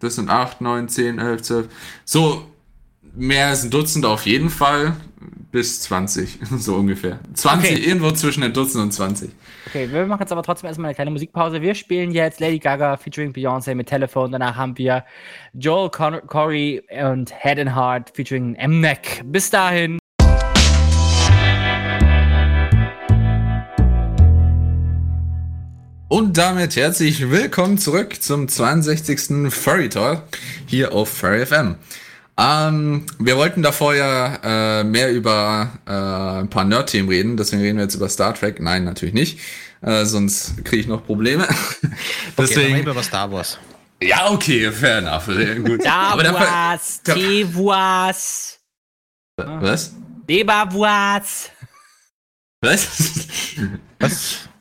das sind 8, 9, 10, 11, 12. So, mehr als ein Dutzend auf jeden Fall. Bis 20, so ungefähr. 20, okay. irgendwo zwischen ein Dutzend und 20. Okay, wir machen jetzt aber trotzdem erstmal eine kleine Musikpause. Wir spielen jetzt Lady Gaga featuring Beyoncé mit Telefon. Danach haben wir Joel Corey und Head and Heart featuring M-Neck. Bis dahin. Und damit herzlich willkommen zurück zum 62. Furry Talk hier auf Furry FM. Ähm, wir wollten davor ja äh, mehr über äh, ein paar Nerd-Themen reden, deswegen reden wir jetzt über Star Trek. Nein, natürlich nicht, äh, sonst kriege ich noch Probleme. deswegen okay, über Star Wars. Ja, okay, fair enough. Gut. Star Aber Wars, Tevois. Was? Leberwurz. Was? Was?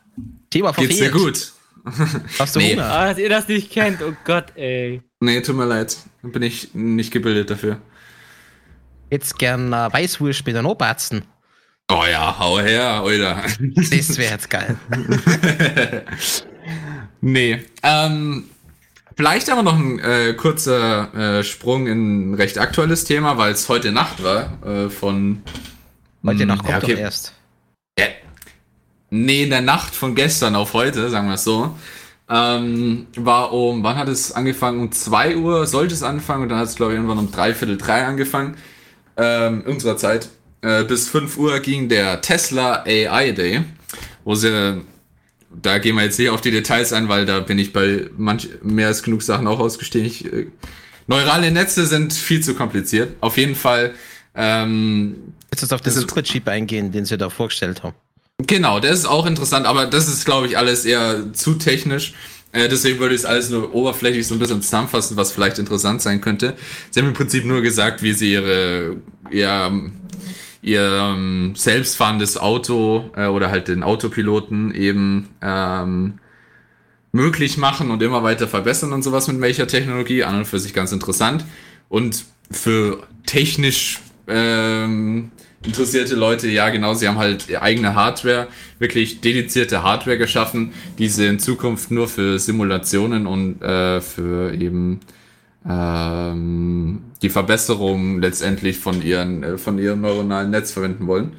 Thema verfehlt. Geht's dir gut? Hast du nee. Hunger? Ah, dass ihr das nicht kennt, oh Gott, ey. Nee, tut mir leid. Bin ich nicht gebildet dafür. Jetzt gern äh, Weißwurst mit einem Oberarzen. Oh ja, hau her, Alter. Das wäre jetzt geil. nee. Ähm, vielleicht aber noch ein äh, kurzer äh, Sprung in ein recht aktuelles Thema, weil es heute Nacht war. Äh, von. Heute Nacht kommt ja, okay. doch erst. Nee, in der Nacht von gestern auf heute, sagen wir es so, ähm, war um, wann hat es angefangen? Um 2 Uhr sollte es anfangen und dann hat es, glaube ich, irgendwann um dreiviertel drei angefangen, ähm, unserer Zeit. Äh, bis 5 Uhr ging der Tesla AI Day, wo sie, da gehen wir jetzt nicht auf die Details ein, weil da bin ich bei manch, mehr als genug Sachen auch ausgestiegen. Ich, äh, neurale Netze sind viel zu kompliziert. Auf jeden Fall. Ähm, Jetzt auf den Superchip eingehen, den sie da vorgestellt haben. Genau, das ist auch interessant, aber das ist, glaube ich, alles eher zu technisch. Äh, deswegen würde ich es alles nur oberflächlich so ein bisschen zusammenfassen, was vielleicht interessant sein könnte. Sie haben im Prinzip nur gesagt, wie sie ihre, ihr, ihr ähm, selbstfahrendes Auto äh, oder halt den Autopiloten eben ähm, möglich machen und immer weiter verbessern und sowas mit welcher Technologie. An und für sich ganz interessant. Und für technisch ähm, interessierte Leute, ja genau, sie haben halt eigene Hardware, wirklich dedizierte Hardware geschaffen, die sie in Zukunft nur für Simulationen und äh, für eben ähm, die Verbesserung letztendlich von ihren äh, von ihrem neuronalen Netz verwenden wollen.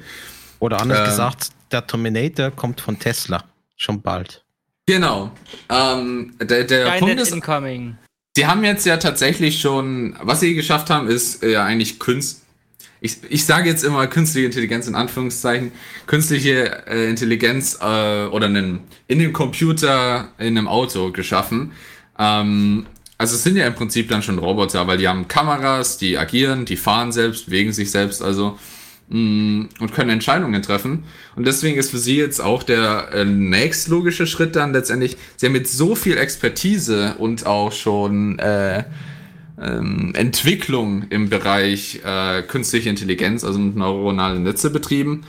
Oder anders ähm, gesagt, der Terminator kommt von Tesla schon bald. Genau. Ähm, der der Punkt ist, incoming. Sie haben jetzt ja tatsächlich schon, was sie geschafft haben, ist ja eigentlich Kunst, ich, ich sage jetzt immer künstliche Intelligenz in Anführungszeichen, künstliche äh, Intelligenz äh, oder einen, in dem Computer in einem Auto geschaffen. Ähm, also es sind ja im Prinzip dann schon Roboter, weil die haben Kameras, die agieren, die fahren selbst, bewegen sich selbst, also mh, mm, und können Entscheidungen treffen. Und deswegen ist für sie jetzt auch der äh, nächstlogische Schritt dann letztendlich, sie haben mit so viel Expertise und auch schon äh, ähm, Entwicklung im Bereich äh, künstliche Intelligenz, also mit neuronalen Netze betrieben,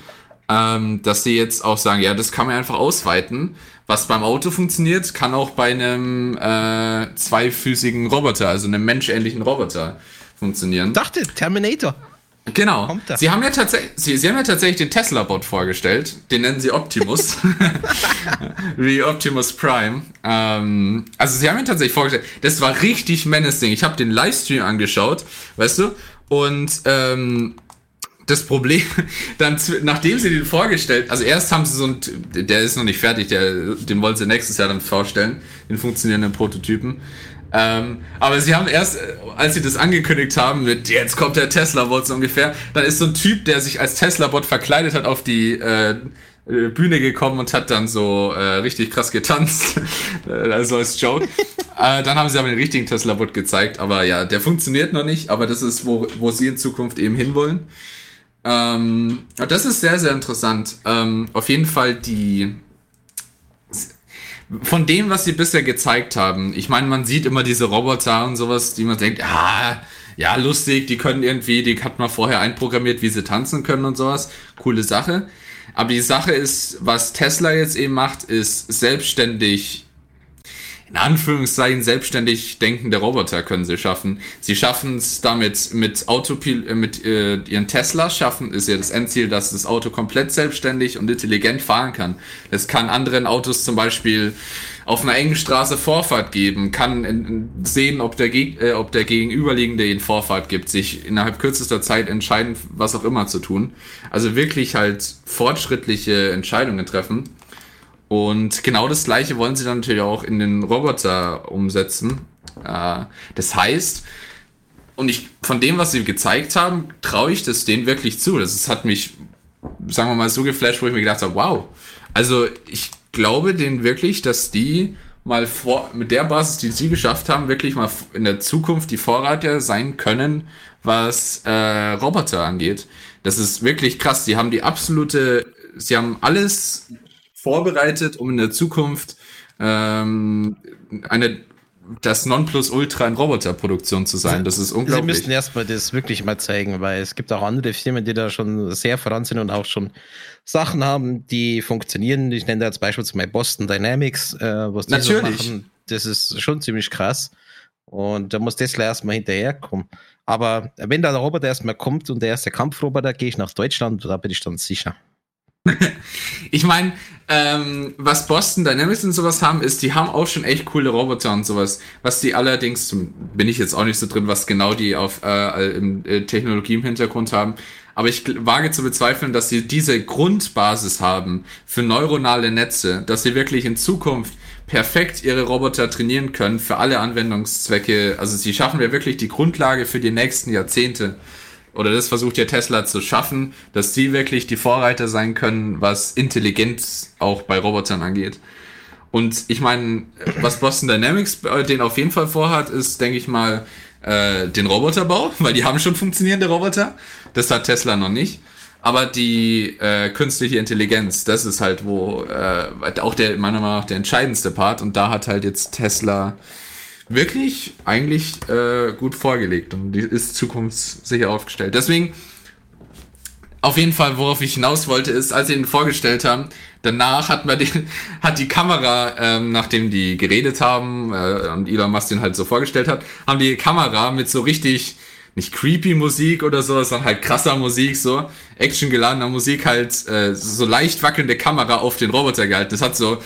ähm, dass sie jetzt auch sagen, ja, das kann man einfach ausweiten. Was beim Auto funktioniert, kann auch bei einem äh, zweifüßigen Roboter, also einem menschähnlichen Roboter funktionieren. Dachte, Terminator. Genau. Sie haben ja tatsächlich, Sie, Sie haben ja tatsächlich den Tesla-Bot vorgestellt. Den nennen Sie Optimus. Wie Optimus Prime. Ähm, also Sie haben ihn tatsächlich vorgestellt. Das war richtig menacing. Ich habe den Livestream angeschaut, weißt du? Und ähm, das Problem, dann, nachdem sie den vorgestellt, also erst haben sie so ein, der ist noch nicht fertig, der, den wollen sie nächstes Jahr dann vorstellen, den funktionierenden Prototypen. Ähm, aber sie haben erst, äh, als sie das angekündigt haben, mit jetzt kommt der Tesla-Bot so ungefähr, dann ist so ein Typ, der sich als Tesla-Bot verkleidet hat, auf die äh, äh Bühne gekommen und hat dann so äh, richtig krass getanzt. Äh, also als Joke. äh, dann haben sie aber den richtigen Tesla-Bot gezeigt. Aber ja, der funktioniert noch nicht, aber das ist, wo, wo sie in Zukunft eben hinwollen. Ähm, das ist sehr, sehr interessant. Ähm, auf jeden Fall die von dem, was sie bisher gezeigt haben, ich meine, man sieht immer diese Roboter und sowas, die man denkt, ja, ja, lustig, die können irgendwie, die hat man vorher einprogrammiert, wie sie tanzen können und sowas. Coole Sache. Aber die Sache ist, was Tesla jetzt eben macht, ist selbstständig in Anführungszeichen selbstständig denkende Roboter können sie schaffen. Sie schaffen es damit mit Autopil äh, mit äh, ihren Tesla schaffen ist ja das Endziel, dass das Auto komplett selbstständig und intelligent fahren kann. Es kann anderen Autos zum Beispiel auf einer engen Straße Vorfahrt geben, kann sehen, ob der, Geg äh, ob der Gegenüberliegende ihnen Vorfahrt gibt, sich innerhalb kürzester Zeit entscheiden, was auch immer zu tun. Also wirklich halt fortschrittliche Entscheidungen treffen. Und genau das gleiche wollen sie dann natürlich auch in den Roboter umsetzen. Äh, das heißt, und ich von dem, was sie gezeigt haben, traue ich das denen wirklich zu. Das hat mich, sagen wir mal, so geflasht, wo ich mir gedacht habe, wow. Also ich glaube denen wirklich, dass die mal vor, mit der Basis, die sie geschafft haben, wirklich mal in der Zukunft die Vorreiter sein können, was äh, Roboter angeht. Das ist wirklich krass. Sie haben die absolute, sie haben alles vorbereitet, um in der Zukunft ähm, eine das Nonplusultra in Roboterproduktion zu sein. Das ist unglaublich. Sie müssten erstmal das wirklich mal zeigen, weil es gibt auch andere Firmen, die da schon sehr voran sind und auch schon Sachen haben, die funktionieren. Ich nenne da als Beispiel zum Beispiel Boston Dynamics, äh, was die Natürlich. so machen. Das ist schon ziemlich krass. Und da muss Tesla erstmal hinterherkommen. Aber wenn da der Roboter erstmal kommt und der erste Kampfroboter, gehe ich nach Deutschland, da bin ich dann sicher. ich meine, ähm, was Boston Dynamics und sowas haben, ist, die haben auch schon echt coole Roboter und sowas. Was die allerdings, bin ich jetzt auch nicht so drin, was genau die auf äh, im, äh, Technologie im Hintergrund haben. Aber ich wage zu bezweifeln, dass sie diese Grundbasis haben für neuronale Netze, dass sie wirklich in Zukunft perfekt ihre Roboter trainieren können für alle Anwendungszwecke. Also sie schaffen ja wirklich die Grundlage für die nächsten Jahrzehnte. Oder das versucht ja Tesla zu schaffen, dass sie wirklich die Vorreiter sein können, was Intelligenz auch bei Robotern angeht. Und ich meine, was Boston Dynamics den auf jeden Fall vorhat, ist, denke ich mal, äh, den Roboterbau, weil die haben schon funktionierende Roboter. Das hat Tesla noch nicht. Aber die äh, künstliche Intelligenz, das ist halt wo äh, auch der meiner Meinung nach der entscheidendste Part. Und da hat halt jetzt Tesla wirklich eigentlich äh, gut vorgelegt und die ist zukunftssicher aufgestellt. Deswegen auf jeden Fall, worauf ich hinaus wollte, ist, als sie ihn vorgestellt haben, danach hat man den, hat die Kamera, ähm, nachdem die geredet haben äh, und Elon Musk den halt so vorgestellt hat, haben die Kamera mit so richtig nicht creepy Musik oder so, sondern halt krasser Musik, so actiongeladener Musik, halt äh, so leicht wackelnde Kamera auf den Roboter gehalten. Das hat so,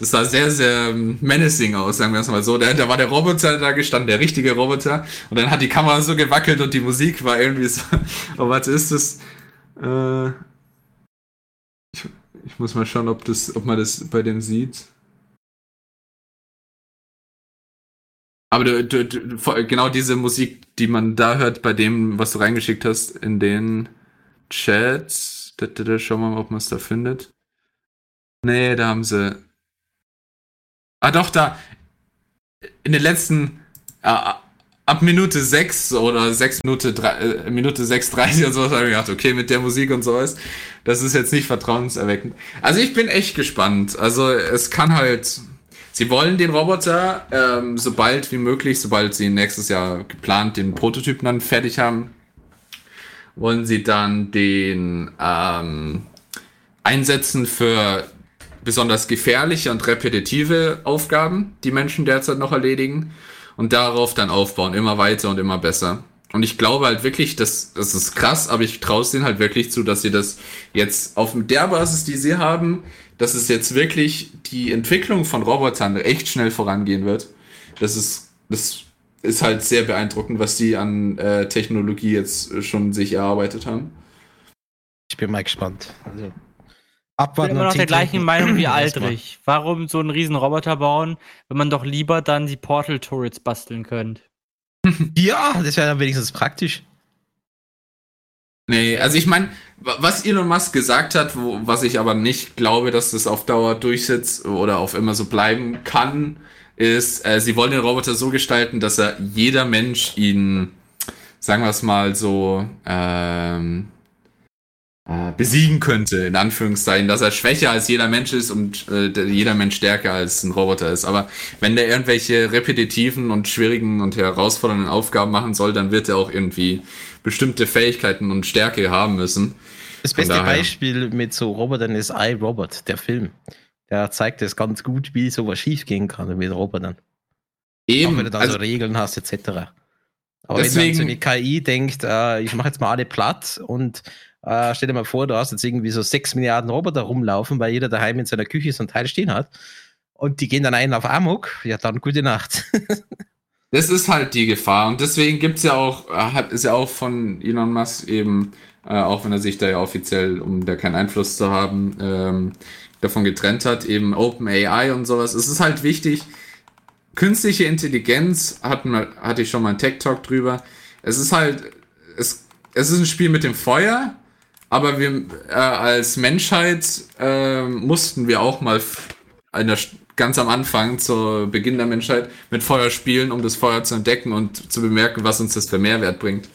das sah sehr, sehr menacing aus, sagen wir es mal so. Da, da war der Roboter da gestanden, der richtige Roboter, und dann hat die Kamera so gewackelt und die Musik war irgendwie so. oh, was ist das? Äh, ich, ich muss mal schauen, ob, das, ob man das bei dem sieht. Aber du, du, du, genau diese Musik, die man da hört, bei dem, was du reingeschickt hast, in den Chats. Da, da, da, schauen wir mal, ob man es da findet. Nee, da haben sie. Ah, doch, da. In den letzten. Äh, ab Minute 6 oder 6 Minute, 3, äh, Minute 6,30 und so habe ich gedacht, okay, mit der Musik und sowas, das ist jetzt nicht vertrauenserweckend. Also ich bin echt gespannt. Also es kann halt, sie wollen den Roboter ähm, sobald wie möglich, sobald sie nächstes Jahr geplant den Prototypen dann fertig haben, wollen sie dann den ähm, einsetzen für besonders gefährliche und repetitive Aufgaben, die Menschen derzeit noch erledigen und darauf dann aufbauen, immer weiter und immer besser. Und ich glaube halt wirklich, dass das ist krass, aber ich traue es denen halt wirklich zu, dass sie das jetzt auf der Basis, die sie haben, dass es jetzt wirklich die Entwicklung von Robotern echt schnell vorangehen wird. Das ist, das ist halt sehr beeindruckend, was die an äh, Technologie jetzt schon sich erarbeitet haben. Ich bin mal gespannt. Also abwarten. Ich bin immer noch der gleichen Meinung wie Aldrich. Warum so einen riesen Roboter bauen, wenn man doch lieber dann die Portal Turrets basteln könnte? ja, das wäre dann wenigstens praktisch. Nee, also ich meine, was Elon Musk gesagt hat, wo, was ich aber nicht glaube, dass das auf Dauer durchsetzt oder auf immer so bleiben kann, ist, äh, sie wollen den Roboter so gestalten, dass er jeder Mensch ihn, sagen wir es mal so, ähm, äh, besiegen könnte, in Anführungszeichen, dass er schwächer als jeder Mensch ist und äh, jeder Mensch stärker als ein Roboter ist. Aber wenn der irgendwelche repetitiven und schwierigen und herausfordernden Aufgaben machen soll, dann wird er auch irgendwie bestimmte Fähigkeiten und Stärke haben müssen. Das beste Beispiel mit so Robotern ist iRobot, der Film. Der zeigt es ganz gut, wie sowas schiefgehen kann mit Robotern. Eben. Auch wenn du da also, so Regeln hast, etc. Aber deswegen, wenn dann so eine KI denkt, äh, ich mache jetzt mal alle platt und äh, stell dir mal vor, du hast jetzt irgendwie so sechs Milliarden Roboter rumlaufen, weil jeder daheim in seiner Küche so ein Teil stehen hat. Und die gehen dann einen auf Amok. Ja, dann gute Nacht. das ist halt die Gefahr. Und deswegen gibt es ja auch, hat, ist ja auch von Elon Musk eben, äh, auch wenn er sich da ja offiziell, um da keinen Einfluss zu haben, ähm, davon getrennt hat, eben Open AI und sowas. Es ist halt wichtig, künstliche Intelligenz, wir, hatte ich schon mal einen Tech-Talk drüber. Es ist halt, es, es ist ein Spiel mit dem Feuer, aber wir äh, als Menschheit äh, mussten wir auch mal einer, ganz am Anfang, zu Beginn der Menschheit, mit Feuer spielen, um das Feuer zu entdecken und zu bemerken, was uns das für Mehrwert bringt.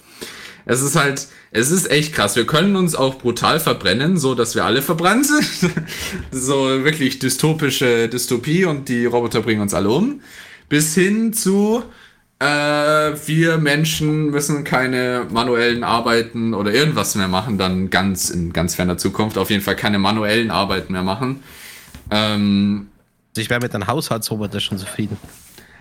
Es ist halt, es ist echt krass. Wir können uns auch brutal verbrennen, so dass wir alle verbrannt sind. so wirklich dystopische Dystopie und die Roboter bringen uns alle um. Bis hin zu, äh, wir Menschen müssen keine manuellen Arbeiten oder irgendwas mehr machen, dann ganz in ganz ferner Zukunft auf jeden Fall keine manuellen Arbeiten mehr machen. Ähm, also ich wäre mit einem Haushaltsroboter schon zufrieden.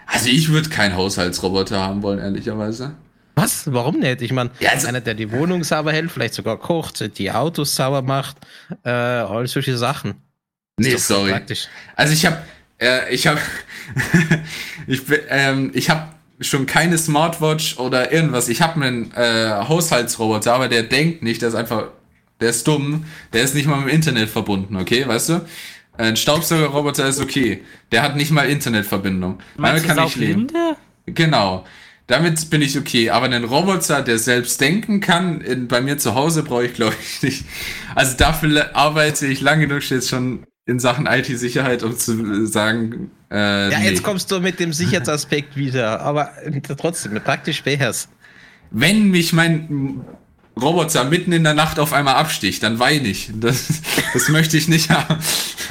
Also ich würde keinen Haushaltsroboter haben wollen, ehrlicherweise. Was? Warum nicht? Ich meine, ja, also einer, der die Wohnung sauber hält, vielleicht sogar kocht, die Autos sauber macht, äh, all solche Sachen. Nee, sorry. Also ich habe, äh, ich habe, ich, ähm, ich habe schon keine Smartwatch oder irgendwas. Ich habe einen äh, Haushaltsroboter, aber der denkt nicht, der ist einfach, der ist dumm, der ist nicht mal mit dem Internet verbunden, okay, weißt du? Ein Staubsaugerroboter ist okay, der hat nicht mal Internetverbindung. Meinst Damit kann ich leben. Genau. Damit bin ich okay. Aber einen Roboter, der selbst denken kann, in, bei mir zu Hause brauche ich, glaube ich, nicht. Also dafür arbeite ich lange genug jetzt schon in Sachen IT-Sicherheit, um zu sagen, äh, Ja, nee. jetzt kommst du mit dem Sicherheitsaspekt wieder, aber äh, trotzdem, praktisch wär's. wenn mich mein Roboter mitten in der Nacht auf einmal absticht, dann weine ich. Das, das möchte ich nicht haben.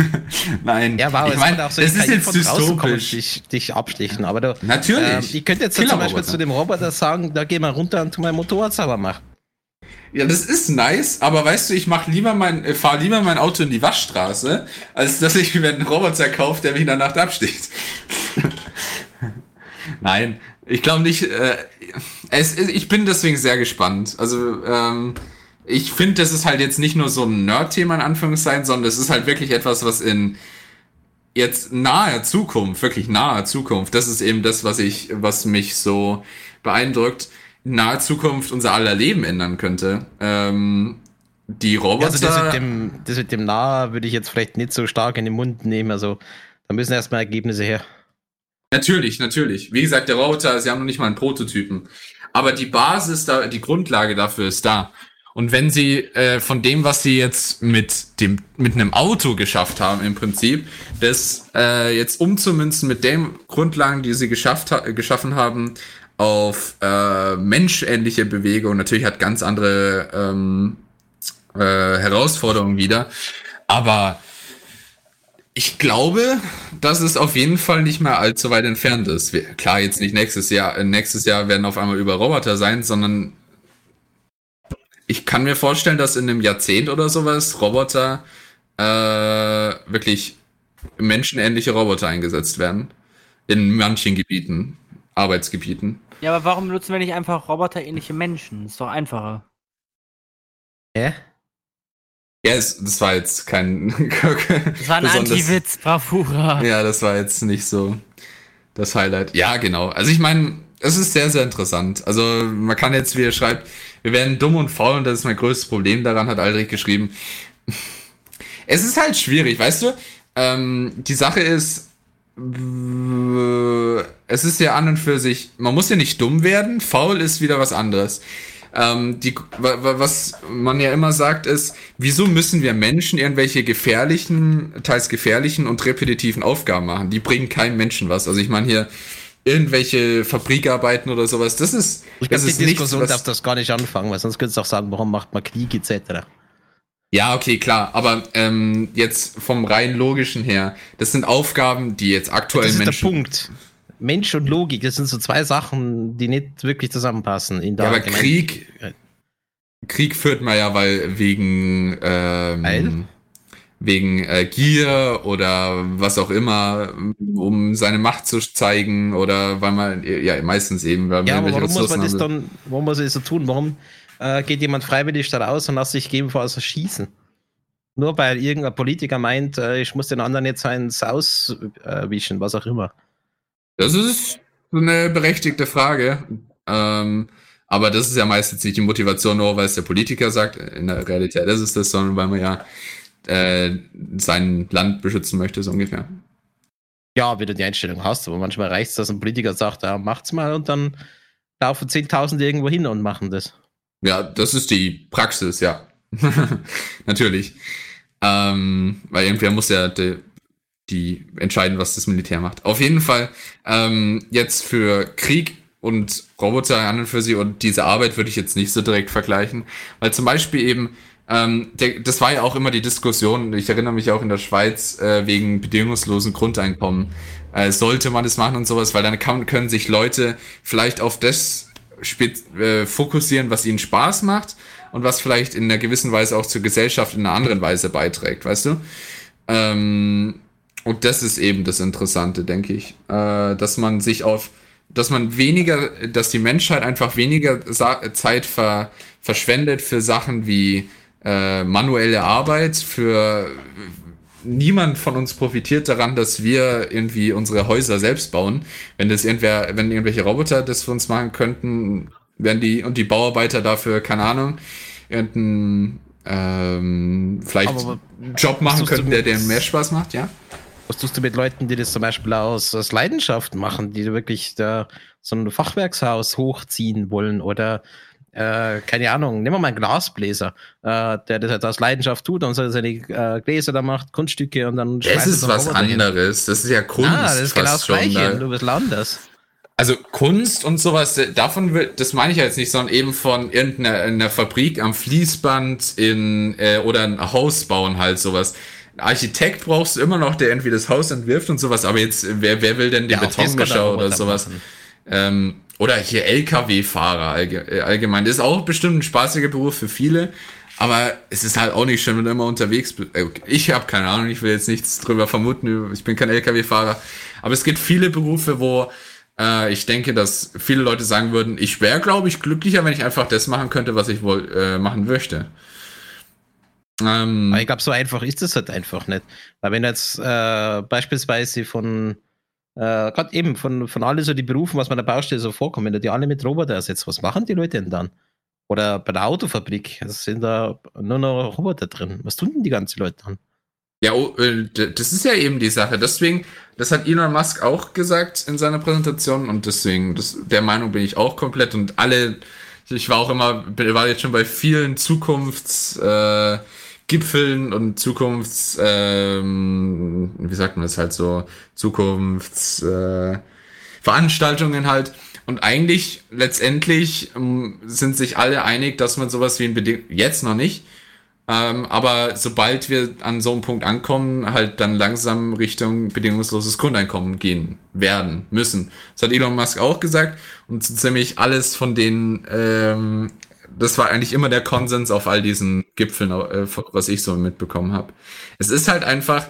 Nein. Ja, wow, ich es meine, auch so das ist jetzt dystopisch. dich, dich abstechen, aber du, Natürlich. ähm, ich könnte jetzt zum. Beispiel zu dem Roboter sagen, da geh mal runter und tu mein Motorrad sauber machen. Ja, das ist nice, aber weißt du, ich mach lieber mein, äh, fahr lieber mein Auto in die Waschstraße, als dass ich mir einen Roboter kaufe, der mich in der Nacht absticht. Nein, ich glaube nicht. Äh, es, ich bin deswegen sehr gespannt. Also, ähm, ich finde, das ist halt jetzt nicht nur so ein Nerd-Thema in Anführungszeichen, sondern es ist halt wirklich etwas, was in jetzt naher Zukunft, wirklich naher Zukunft, das ist eben das, was ich, was mich so beeindruckt, in naher Zukunft unser aller Leben ändern könnte. Ähm, die Roboter. Also das mit dem, das mit dem Nah würde ich jetzt vielleicht nicht so stark in den Mund nehmen, also da müssen erstmal Ergebnisse her. Natürlich, natürlich. Wie gesagt, der Roboter, sie haben noch nicht mal einen Prototypen. Aber die Basis, da, die Grundlage dafür ist da. Und wenn sie äh, von dem, was sie jetzt mit dem mit einem Auto geschafft haben, im Prinzip, das äh, jetzt umzumünzen mit den Grundlagen, die sie geschafft ha geschaffen haben, auf äh, menschähnliche Bewegung, natürlich hat ganz andere ähm, äh, Herausforderungen wieder. Aber ich glaube, dass es auf jeden Fall nicht mehr allzu weit entfernt ist. Klar, jetzt nicht nächstes Jahr. äh, Nächstes Jahr werden auf einmal über Roboter sein, sondern ich kann mir vorstellen, dass in einem Jahrzehnt oder sowas Roboter äh, wirklich menschenähnliche Roboter eingesetzt werden. In manchen Gebieten, Arbeitsgebieten. Ja, aber warum benutzen wir nicht einfach roboterähnliche Menschen? Ist doch einfacher. Hä? Ja, es, das war jetzt kein. Das war ein Anti-Witz, Bravura. Ja, das war jetzt nicht so das Highlight. Ja, genau. Also ich meine, es ist sehr, sehr interessant. Also man kann jetzt, wie er schreibt, wir werden dumm und faul und das ist mein größtes Problem daran, hat Aldrich geschrieben. Es ist halt schwierig, weißt du? Ähm, die Sache ist, es ist ja an und für sich, man muss ja nicht dumm werden, faul ist wieder was anderes. Ähm, die, wa- wa- was man ja immer sagt ist, wieso müssen wir Menschen irgendwelche gefährlichen, teils gefährlichen und repetitiven Aufgaben machen? Die bringen keinem Menschen was. Also ich meine hier irgendwelche Fabrikarbeiten oder sowas, das ist, Ich das glaube, ist die nichts, Diskussion was- darf das gar nicht anfangen, weil sonst könntest du auch sagen, warum macht man Krieg etc. Ja, okay, klar. Aber ähm, jetzt vom rein logischen her, das sind Aufgaben, die jetzt aktuell Das ist Menschen. der Punkt. Mensch und Logik, das sind so zwei Sachen, die nicht wirklich zusammenpassen. In der Ja, aber Krieg, Krieg führt man ja, weil wegen ähm, Weil? wegen äh, Gier oder was auch immer, um seine Macht zu zeigen oder weil man ja meistens eben, weil Ja, man aber warum muss man das dann, warum muss man das so tun? Warum äh, geht jemand freiwillig da raus und lässt sich gegebenenfalls erschießen? Nur weil irgendein Politiker meint, äh, ich muss den anderen jetzt eins auswischen, was auch immer. Das ist eine berechtigte Frage. Ähm, aber das ist ja meistens nicht die Motivation, nur weil es der Politiker sagt. In der Realität ist es das, sondern weil man ja äh, sein Land beschützen möchte, so ungefähr. Ja, wie du die Einstellung hast, aber manchmal reicht es, dass ein Politiker sagt, ja, macht's mal und dann laufen 10.000 irgendwo hin und machen das. Ja, das ist die Praxis, ja. Natürlich. Ähm, weil irgendwer muss ja die, die entscheiden, was das Militär macht. Auf jeden Fall, ähm, jetzt für Krieg und Roboter an und für sich und diese Arbeit würde ich jetzt nicht so direkt vergleichen. Weil zum Beispiel eben, ähm, der, das war ja auch immer die Diskussion, ich erinnere mich auch in der Schweiz, äh, wegen bedingungslosen Grundeinkommen. Äh, sollte man das machen und sowas, weil dann kann, können sich Leute vielleicht auf das spez äh, fokussieren, was ihnen Spaß macht und was vielleicht in einer gewissen Weise auch zur Gesellschaft in einer anderen Weise beiträgt, weißt du? Ähm, und das ist eben das Interessante, denke ich, äh, dass man sich auf, dass man weniger, dass die Menschheit einfach weniger Sa Zeit ver verschwendet für Sachen wie äh, manuelle Arbeit, für niemand von uns profitiert daran, dass wir irgendwie unsere Häuser selbst bauen. Wenn das irgendwer, wenn irgendwelche Roboter das für uns machen könnten, werden die und die Bauarbeiter dafür, keine Ahnung, irgendeinen ähm, vielleicht Aber Job machen könnten, der denen mehr Spaß macht, ja? Was tust du mit Leuten, die das zum Beispiel aus, aus Leidenschaft machen, die wirklich da so ein Fachwerkshaus hochziehen wollen oder äh, keine Ahnung, nehmen wir mal einen Glasbläser, äh, der das halt aus Leidenschaft tut und so seine äh, Gläser da macht, Kunststücke und dann ist es auf was Roboter hin. anderes. Das ist ja Kunst. Ah, das ist genau das Gleiche, ne? nur ein bisschen anders. Also Kunst und sowas, äh, davon will, das meine ich ja jetzt nicht, sondern eben von irgendeiner einer Fabrik am Fließband in äh, oder ein Haus bauen halt sowas. Ein Architekt brauchst du immer noch, der irgendwie das Haus entwirft und sowas, aber jetzt, wer, wer will denn den Ja, Betonmischer oder sowas? Ähm, oder hier LKW-Fahrer allge äh, allgemein. Das ist auch bestimmt ein spaßiger Beruf für viele, aber es ist halt auch nicht schön, wenn du immer unterwegs bist. Äh, Ich habe keine Ahnung, ich will jetzt nichts drüber vermuten, ich bin kein LKW-Fahrer, aber es gibt viele Berufe, wo äh, ich denke, dass viele Leute sagen würden, ich wäre, glaube ich, glücklicher, wenn ich einfach das machen könnte, was ich wohl äh, machen möchte. Ähm, Aber ich glaube, so einfach ist es halt einfach nicht. Weil wenn jetzt äh, beispielsweise von äh, gerade eben von, von alle so die Berufen, was man der Baustelle so vorkommt, wenn du die alle mit Roboter ersetzt, was machen die Leute denn dann? Oder bei der Autofabrik, es sind da nur noch Roboter drin. Was tun denn die ganzen Leute dann? Ja, oh, äh, das ist ja eben die Sache. Deswegen, das hat Elon Musk auch gesagt in seiner Präsentation und deswegen, das, der Meinung bin ich auch komplett und alle, ich war auch immer, war jetzt schon bei vielen Zukunftsgipfeln äh, Gipfeln und Zukunfts, ähm, wie sagt man das halt so, Zukunfts, äh, halt. Und eigentlich, letztendlich, ähm, sind sich alle einig, dass man sowas wie ein Bedingung, jetzt noch nicht, ähm, aber sobald wir an so einem Punkt ankommen, halt dann langsam Richtung bedingungsloses Grundeinkommen gehen werden, müssen. Das hat Elon Musk auch gesagt und so ziemlich alles von denen, ähm, das war eigentlich immer der Konsens auf all diesen Gipfeln, äh, was ich so mitbekommen habe. Es ist halt einfach,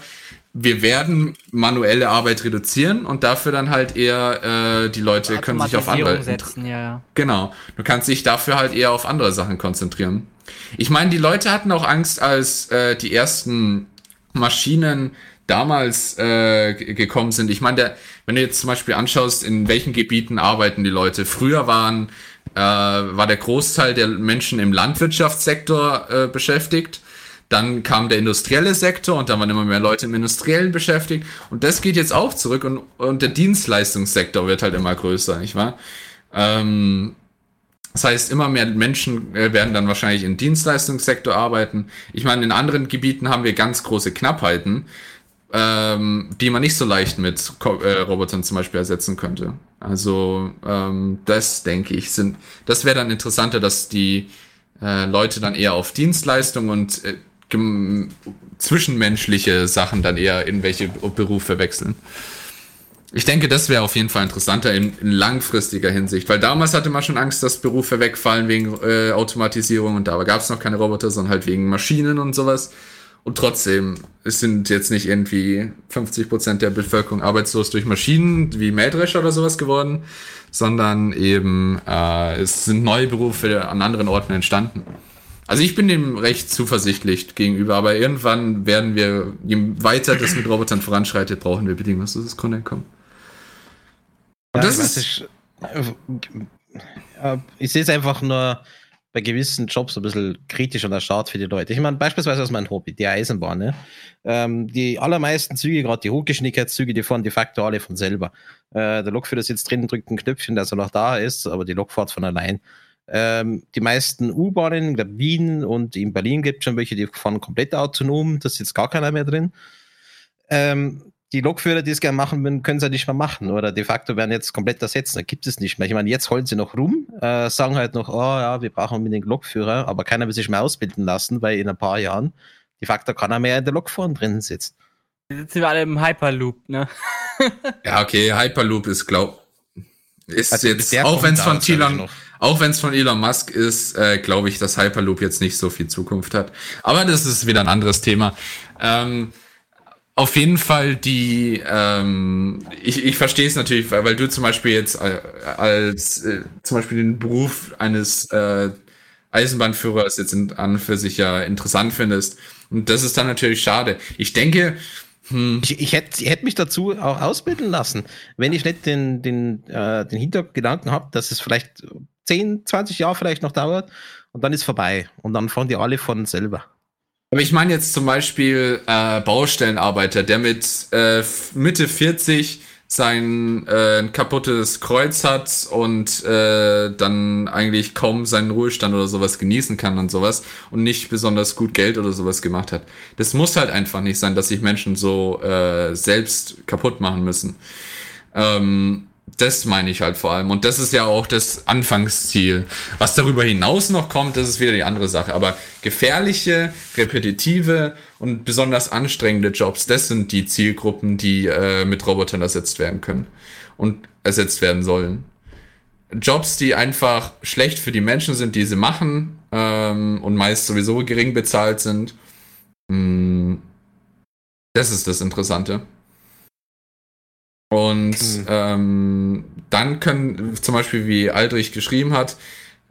wir werden manuelle Arbeit reduzieren und dafür dann halt eher äh, die Leute können sich auf andere setzen, ja. Genau. Du kannst dich dafür halt eher auf andere Sachen konzentrieren. Ich meine, die Leute hatten auch Angst, als äh, die ersten Maschinen damals äh, gekommen sind. Ich meine, der, wenn du jetzt zum Beispiel anschaust, in welchen Gebieten arbeiten die Leute. Früher waren, äh, war der Großteil der Menschen im Landwirtschaftssektor äh, beschäftigt. Dann kam der industrielle Sektor und dann waren immer mehr Leute im Industriellen beschäftigt. Und das geht jetzt auch zurück und, und der Dienstleistungssektor wird halt immer größer, nicht wahr? Ähm, das heißt, immer mehr Menschen äh, werden dann wahrscheinlich im Dienstleistungssektor arbeiten. Ich meine, in anderen Gebieten haben wir ganz große Knappheiten, ähm, die man nicht so leicht mit Ko äh, Robotern zum Beispiel ersetzen könnte. Also ähm, das denke ich sind, das wäre dann interessanter, dass die äh, Leute dann eher auf Dienstleistung und äh, zwischenmenschliche Sachen dann eher in welche Berufe wechseln. Ich denke, das wäre auf jeden Fall interessanter in, in langfristiger Hinsicht, weil damals hatte man schon Angst, dass Berufe wegfallen wegen äh, Automatisierung und da gab es noch keine Roboter, sondern halt wegen Maschinen und sowas. Und trotzdem, es sind jetzt nicht irgendwie 50 Prozent der Bevölkerung arbeitslos durch Maschinen wie Mähdrescher oder sowas geworden, sondern eben äh, es sind neue Berufe an anderen Orten entstanden. Also ich bin dem recht zuversichtlich gegenüber, aber irgendwann werden wir, je weiter das mit Robotern voranschreitet, brauchen wir bedingungsloses Grundeinkommen. Und Ja, das ich ist, ich, äh, ich sehe es einfach nur bei gewissen Jobs ein bisschen kritisch und der Start für die Leute. Ich meine, beispielsweise aus meinem Hobby, die Eisenbahn. Ne? Ähm, die allermeisten Züge, gerade die Hochgeschwindigkeitszüge, die fahren de facto alle von selber. Äh, der Lokführer sitzt drin, drückt ein Knöpfchen, dass er noch da ist, aber die Lok fährt von allein. Ähm, die meisten U-Bahnen, glaube Wien und in Berlin gibt es schon welche, die fahren komplett autonom, da sitzt gar keiner mehr drin. Ähm, die Lokführer, die es gerne machen würden, können sie ja nicht mehr machen oder de facto werden jetzt komplett ersetzt. Da gibt es nicht mehr. Ich meine, jetzt holen sie noch rum, äh, sagen halt noch, oh ja, wir brauchen unbedingt Lokführer, aber keiner will sich mehr ausbilden lassen, weil in ein paar Jahren de facto keiner mehr in der Lok vorn drin sitzt. Jetzt sitzen wir alle im Hyperloop, ne? ja okay, Hyperloop ist glaub, ist Also, jetzt, auch wenn es von Elon, auch wenn es von Elon Musk ist, äh, glaube ich, dass Hyperloop jetzt nicht so viel Zukunft hat. Aber das ist wieder ein anderes Thema. Ähm, auf jeden Fall die, ähm, ich, ich verstehe es natürlich, weil, weil du zum Beispiel jetzt äh, als äh, zum Beispiel den Beruf eines äh, Eisenbahnführers jetzt in, an für sich ja interessant findest. Und das ist dann natürlich schade. Ich denke, hm. Ich, ich hätte ich hätt mich dazu auch ausbilden lassen, wenn ich nicht den, den, äh, den Hintergedanken habe, dass es vielleicht 10, 20 Jahre vielleicht noch dauert und dann ist vorbei. Und dann fahren die alle von selber. Aber ich meine jetzt zum Beispiel äh, Baustellenarbeiter, der mit äh, Mitte 40 sein äh, kaputtes Kreuz hat und äh, dann eigentlich kaum seinen Ruhestand oder sowas genießen kann und sowas und nicht besonders gut Geld oder sowas gemacht hat. Das muss halt einfach nicht sein, dass sich Menschen so äh, selbst kaputt machen müssen. Ähm, das meine ich halt vor allem. Und das ist ja auch das Anfangsziel. Was darüber hinaus noch kommt, das ist wieder die andere Sache. Aber gefährliche, repetitive und besonders anstrengende Jobs, das sind die Zielgruppen, die äh, mit Robotern ersetzt werden können und ersetzt werden sollen. Jobs, die einfach schlecht für die Menschen sind, die sie machen ähm, und meist sowieso gering bezahlt sind. Mh, mm, das ist das Interessante. Und mhm. ähm, dann können, zum Beispiel wie Aldrich geschrieben hat,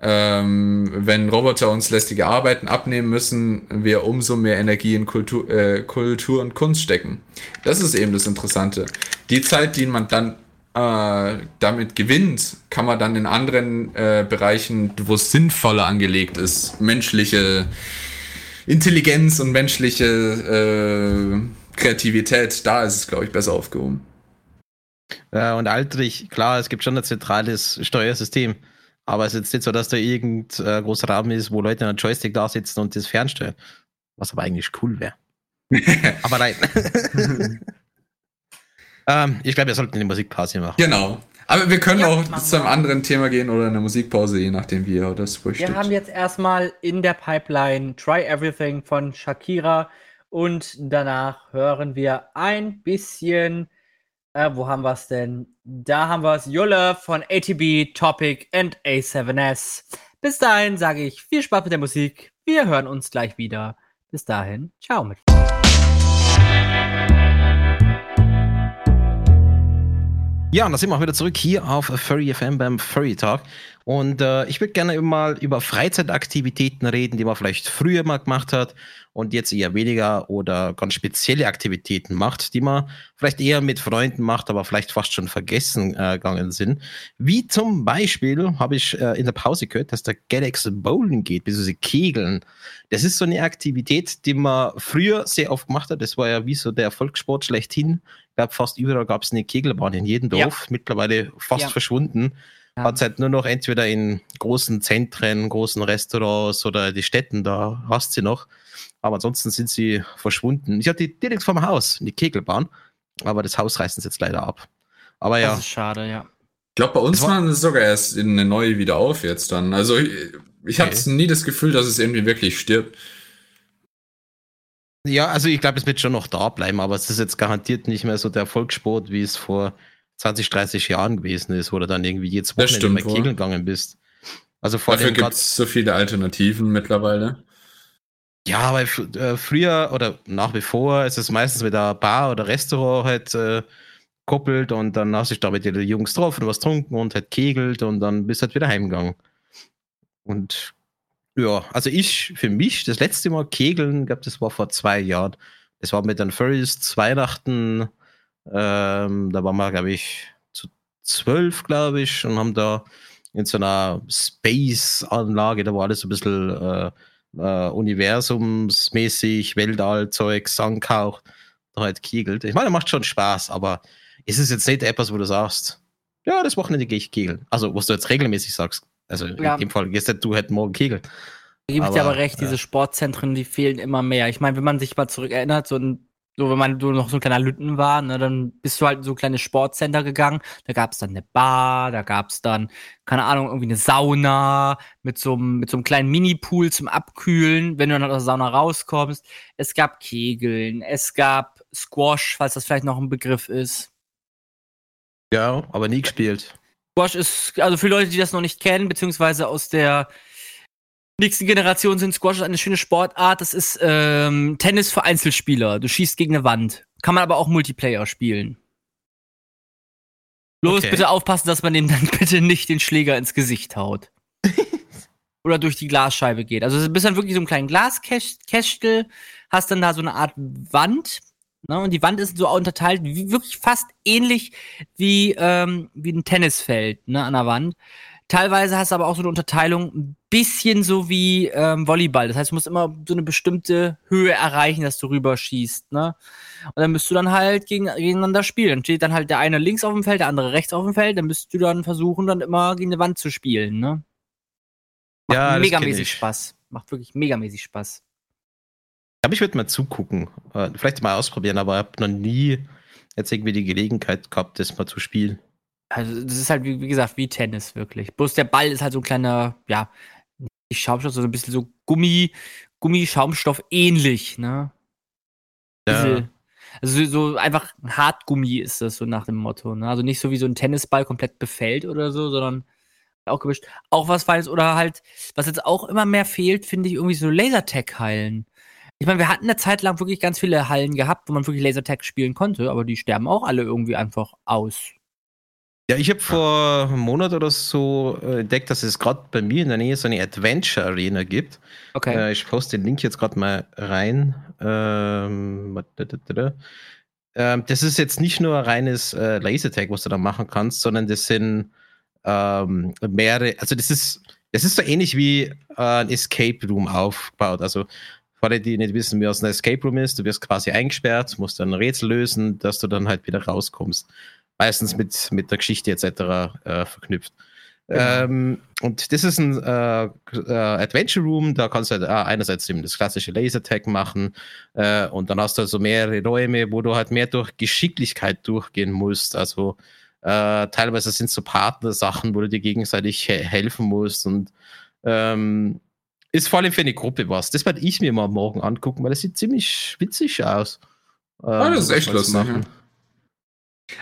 ähm, wenn Roboter uns lästige Arbeiten abnehmen müssen, wir umso mehr Energie in Kultur, äh, Kultur und Kunst stecken. Das ist eben das Interessante. Die Zeit, die man dann äh, damit gewinnt, kann man dann in anderen äh, Bereichen, wo es sinnvoller angelegt ist, menschliche Intelligenz und menschliche äh, Kreativität, da ist es, glaube ich, besser aufgehoben. Äh, und Altrich, klar, es gibt schon ein zentrales Steuersystem. Aber es ist jetzt nicht so, dass da irgendein äh, großer Raum ist, wo Leute an einem Joystick da sitzen und das fernsteuern. Was aber eigentlich cool wäre. aber nein. ähm, ich glaube, wir sollten eine Musikpause machen. Genau. Aber wir können ja, auch zu einem anderen Thema gehen oder eine Musikpause, je nachdem, wie ihr das möchtet. Wir haben jetzt erstmal in der Pipeline Try Everything von Shakira und danach hören wir ein bisschen äh, wo haben wir es denn? Da haben wir es. Julle von ATB, Topic und A7S. Bis dahin sage ich viel Spaß mit der Musik. Wir hören uns gleich wieder. Bis dahin, ciao mit. Ja, und da sind wir auch wieder zurück hier auf Furry FM beim Furry Talk. Und äh, ich würde gerne mal über Freizeitaktivitäten reden, die man vielleicht früher mal gemacht hat und jetzt eher weniger oder ganz spezielle Aktivitäten macht, die man vielleicht eher mit Freunden macht, aber vielleicht fast schon vergessen äh, gegangen sind. Wie zum Beispiel habe ich äh, in der Pause gehört, dass der Galaxy Bowling geht, beziehungsweise Kegeln. Das ist so eine Aktivität, die man früher sehr oft gemacht hat. Das war ja wie so der Volkssport schlechthin. Ich glaube, fast überall gab es eine Kegelbahn in jedem Dorf, ja. mittlerweile fast ja. verschwunden. Ja. Hat halt nur noch entweder in großen Zentren, großen Restaurants oder die Städten, da hast sie noch. Aber ansonsten sind sie verschwunden. Ich hatte die direkt vor dem Haus, die Kegelbahn. Aber das Haus reißen sie jetzt leider ab. Aber ja. Das ist schade, ja. Ich glaube, bei uns waren es sogar erst in eine neue wieder auf jetzt dann. Also ich, ich okay. habe nie das Gefühl, dass es irgendwie wirklich stirbt. Ja, also ich glaube, es wird schon noch da bleiben, aber es ist jetzt garantiert nicht mehr so der Volkssport, wie es vor 20, 30 Jahren gewesen ist, wo du dann irgendwie jetzt Wochenende mal kegeln gegangen bist. Also vor Dafür gibt es so viele Alternativen mittlerweile. Ja, aber äh, früher oder nach wie vor ist es meistens mit einer Bar oder Restaurant halt äh, koppelt und dann hast du dich da mit den Jungs getroffen, was trunken und halt kegelt und dann bist du halt wieder heimgegangen. Und ja, also ich, für mich, das letzte Mal kegeln, gab das war vor zwei Jahren. Das war mit den Furries Weihnachten ähm, da waren wir, glaube ich, zu zwölf, glaube ich, und haben da in so einer Space-Anlage, da war alles so ein bisschen äh, äh, universumsmäßig, Weltallzeug, Sandkauch, da halt kegelt. Ich meine, macht schon Spaß, aber ist es jetzt nicht etwas, wo du sagst, ja, das Wochenende gehe ich kegeln. Also, was du jetzt regelmäßig sagst. Also, ja. in dem Fall, gestern du halt morgen kegeln. Da gebe ich dir aber recht, diese Sportzentren, die fehlen immer mehr. Ich meine, wenn man sich mal zurückerinnert, so ein so, wenn man so noch so ein kleiner Lütten war, ne, dann bist du halt in so ein kleines Sportcenter gegangen. Da gab es dann eine Bar, da gab es dann, keine Ahnung, irgendwie eine Sauna mit so, einem, mit so einem kleinen Mini-Pool zum Abkühlen, wenn du dann aus der Sauna rauskommst. Es gab Kegeln, es gab Squash, falls das vielleicht noch ein Begriff ist. Ja, aber nie gespielt. Squash ist, also für Leute, die das noch nicht kennen, beziehungsweise aus der nächsten Generation sind Squash eine schöne Sportart. Das ist ähm, Tennis für Einzelspieler. Du schießt gegen eine Wand. Kann man aber auch Multiplayer spielen. Los, okay. bitte aufpassen, dass man dem dann bitte nicht den Schläger ins Gesicht haut. Oder durch die Glasscheibe geht. Also du bist dann wirklich so ein kleinen Glaskästel, hast dann da so eine Art Wand. Ne? Und die Wand ist so unterteilt, wie, wirklich fast ähnlich wie, ähm, wie ein Tennisfeld ne, an der Wand. Teilweise hast du aber auch so eine Unterteilung, ein bisschen so wie ähm, Volleyball. Das heißt, du musst immer so eine bestimmte Höhe erreichen, dass du rüberschießt. Ne? Und dann müsst du dann halt gegen, gegeneinander spielen. Dann steht dann halt der eine links auf dem Feld, der andere rechts auf dem Feld. Dann müsst du dann versuchen, dann immer gegen eine Wand zu spielen. Ne? Macht Ja, megamäßig. Spaß. Macht wirklich megamäßig Spaß. Ich glaube, ich würde mal zugucken. Äh, Vielleicht mal ausprobieren, aber ich habe noch nie jetzt irgendwie die Gelegenheit gehabt, das mal zu spielen. Also, das ist halt, wie, wie gesagt, wie Tennis, wirklich. Bloß der Ball ist halt so ein kleiner, ja, nicht Schaumstoff, sondern ein bisschen so Gummi, Gummischaumstoff ähnlich, ne? Ja. Diese, also so einfach ein Hartgummi ist das so nach dem Motto, ne? Also nicht so wie so ein Tennisball komplett befällt oder so, sondern auch gemischt. Auch was Feines oder halt, was jetzt auch immer mehr fehlt, finde ich irgendwie so Lasertag-Hallen. Ich meine, wir hatten eine Zeit lang wirklich ganz viele Hallen gehabt, wo man wirklich Lasertag spielen konnte, aber die sterben auch alle irgendwie einfach aus. Ja, ich habe vor einem Monat oder so äh, entdeckt, dass es gerade bei mir in der Nähe so eine Adventure Arena gibt. Okay. Äh, ich poste den Link jetzt gerade mal rein. Ähm. Ähm, das ist jetzt nicht nur ein reines äh, Lasertag, was du da machen kannst, sondern das sind ähm, mehrere, also das ist, das ist so ähnlich wie ein Escape Room aufgebaut. Also für alle, die nicht wissen, wie was ein Escape Room ist, du wirst quasi eingesperrt, musst dann ein Rätsel lösen, dass du dann halt wieder rauskommst. Meistens mit, mit der Geschichte etc. Äh, verknüpft. Ähm, und das ist ein äh, äh, Adventure Room, da kannst du halt, äh, einerseits eben das klassische Lasertag machen äh, und dann hast du also mehrere Räume, wo du halt mehr durch Geschicklichkeit durchgehen musst. Also äh, teilweise sind es so Partnersachen, wo du dir gegenseitig he helfen musst und ähm, ist vor allem für eine Gruppe was. Das werde ich mir mal morgen angucken, weil das sieht ziemlich witzig aus. Äh, Ah, das ist echt lustig,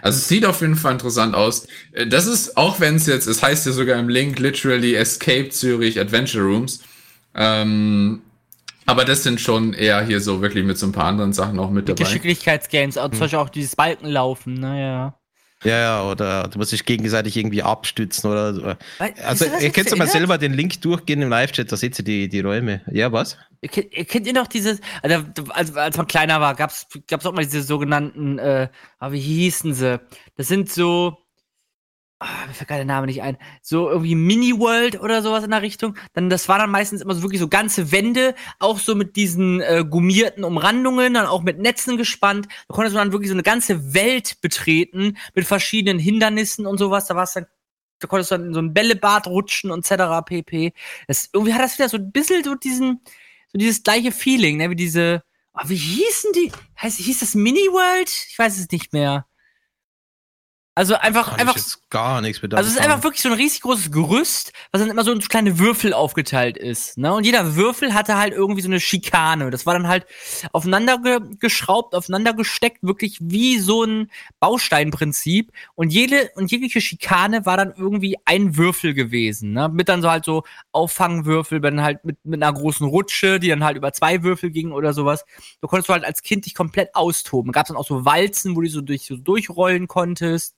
Also es sieht auf jeden Fall interessant aus. Äh, Das ist, auch wenn es jetzt, es heißt ja sogar im Link literally Escape Zürich Adventure Rooms. Ähm, aber das sind schon eher hier so wirklich mit so ein paar anderen Sachen auch mit dabei. Geschicklichkeitsgames, also zum Beispiel auch dieses Balkenlaufen, naja. Ja, ja, oder du musst dich gegenseitig irgendwie abstützen oder so. Also, ihr könnt ja mal selber den Link durchgehen im Live-Chat, da seht ihr die, die Räume. Ja, was? Ihr kennt, ihr kennt ihr noch dieses, also, als, als man kleiner war, gab's gab's auch mal diese sogenannten, äh, ah, wie hießen sie? Das sind so, ah, mir fällt gerade der Name nicht ein, so irgendwie Mini-World oder sowas in der Richtung. Dann, das war dann meistens immer so wirklich so ganze Wände, auch so mit diesen äh, gummierten Umrandungen, dann auch mit Netzen gespannt. Da konntest du dann wirklich so eine ganze Welt betreten mit verschiedenen Hindernissen und sowas. Da war's dann da konntest du dann in so ein Bällebad rutschen und etc. pp. Das, irgendwie hat das wieder so ein bisschen so diesen, so dieses gleiche Feeling, ne, wie diese, oh, wie hießen die? Heißt, hieß das Mini-World? Ich weiß es nicht mehr. Also einfach, einfach, gar nichts mit also es ist einfach wirklich so ein riesig großes Gerüst, was dann immer so in so kleine Würfel aufgeteilt ist. Ne? Und jeder Würfel hatte halt irgendwie so eine Schikane. Das war dann halt aufeinander ge geschraubt, aufeinander gesteckt, wirklich wie so ein Bausteinprinzip. Und jede und jegliche Schikane war dann irgendwie ein Würfel gewesen. Ne? Mit dann so halt so Auffangwürfel, dann halt mit, mit einer großen Rutsche, die dann halt über zwei Würfel ging oder sowas. Da konntest du halt als Kind dich komplett austoben. Gab es dann auch so Walzen, wo du so, durch, so durchrollen konntest.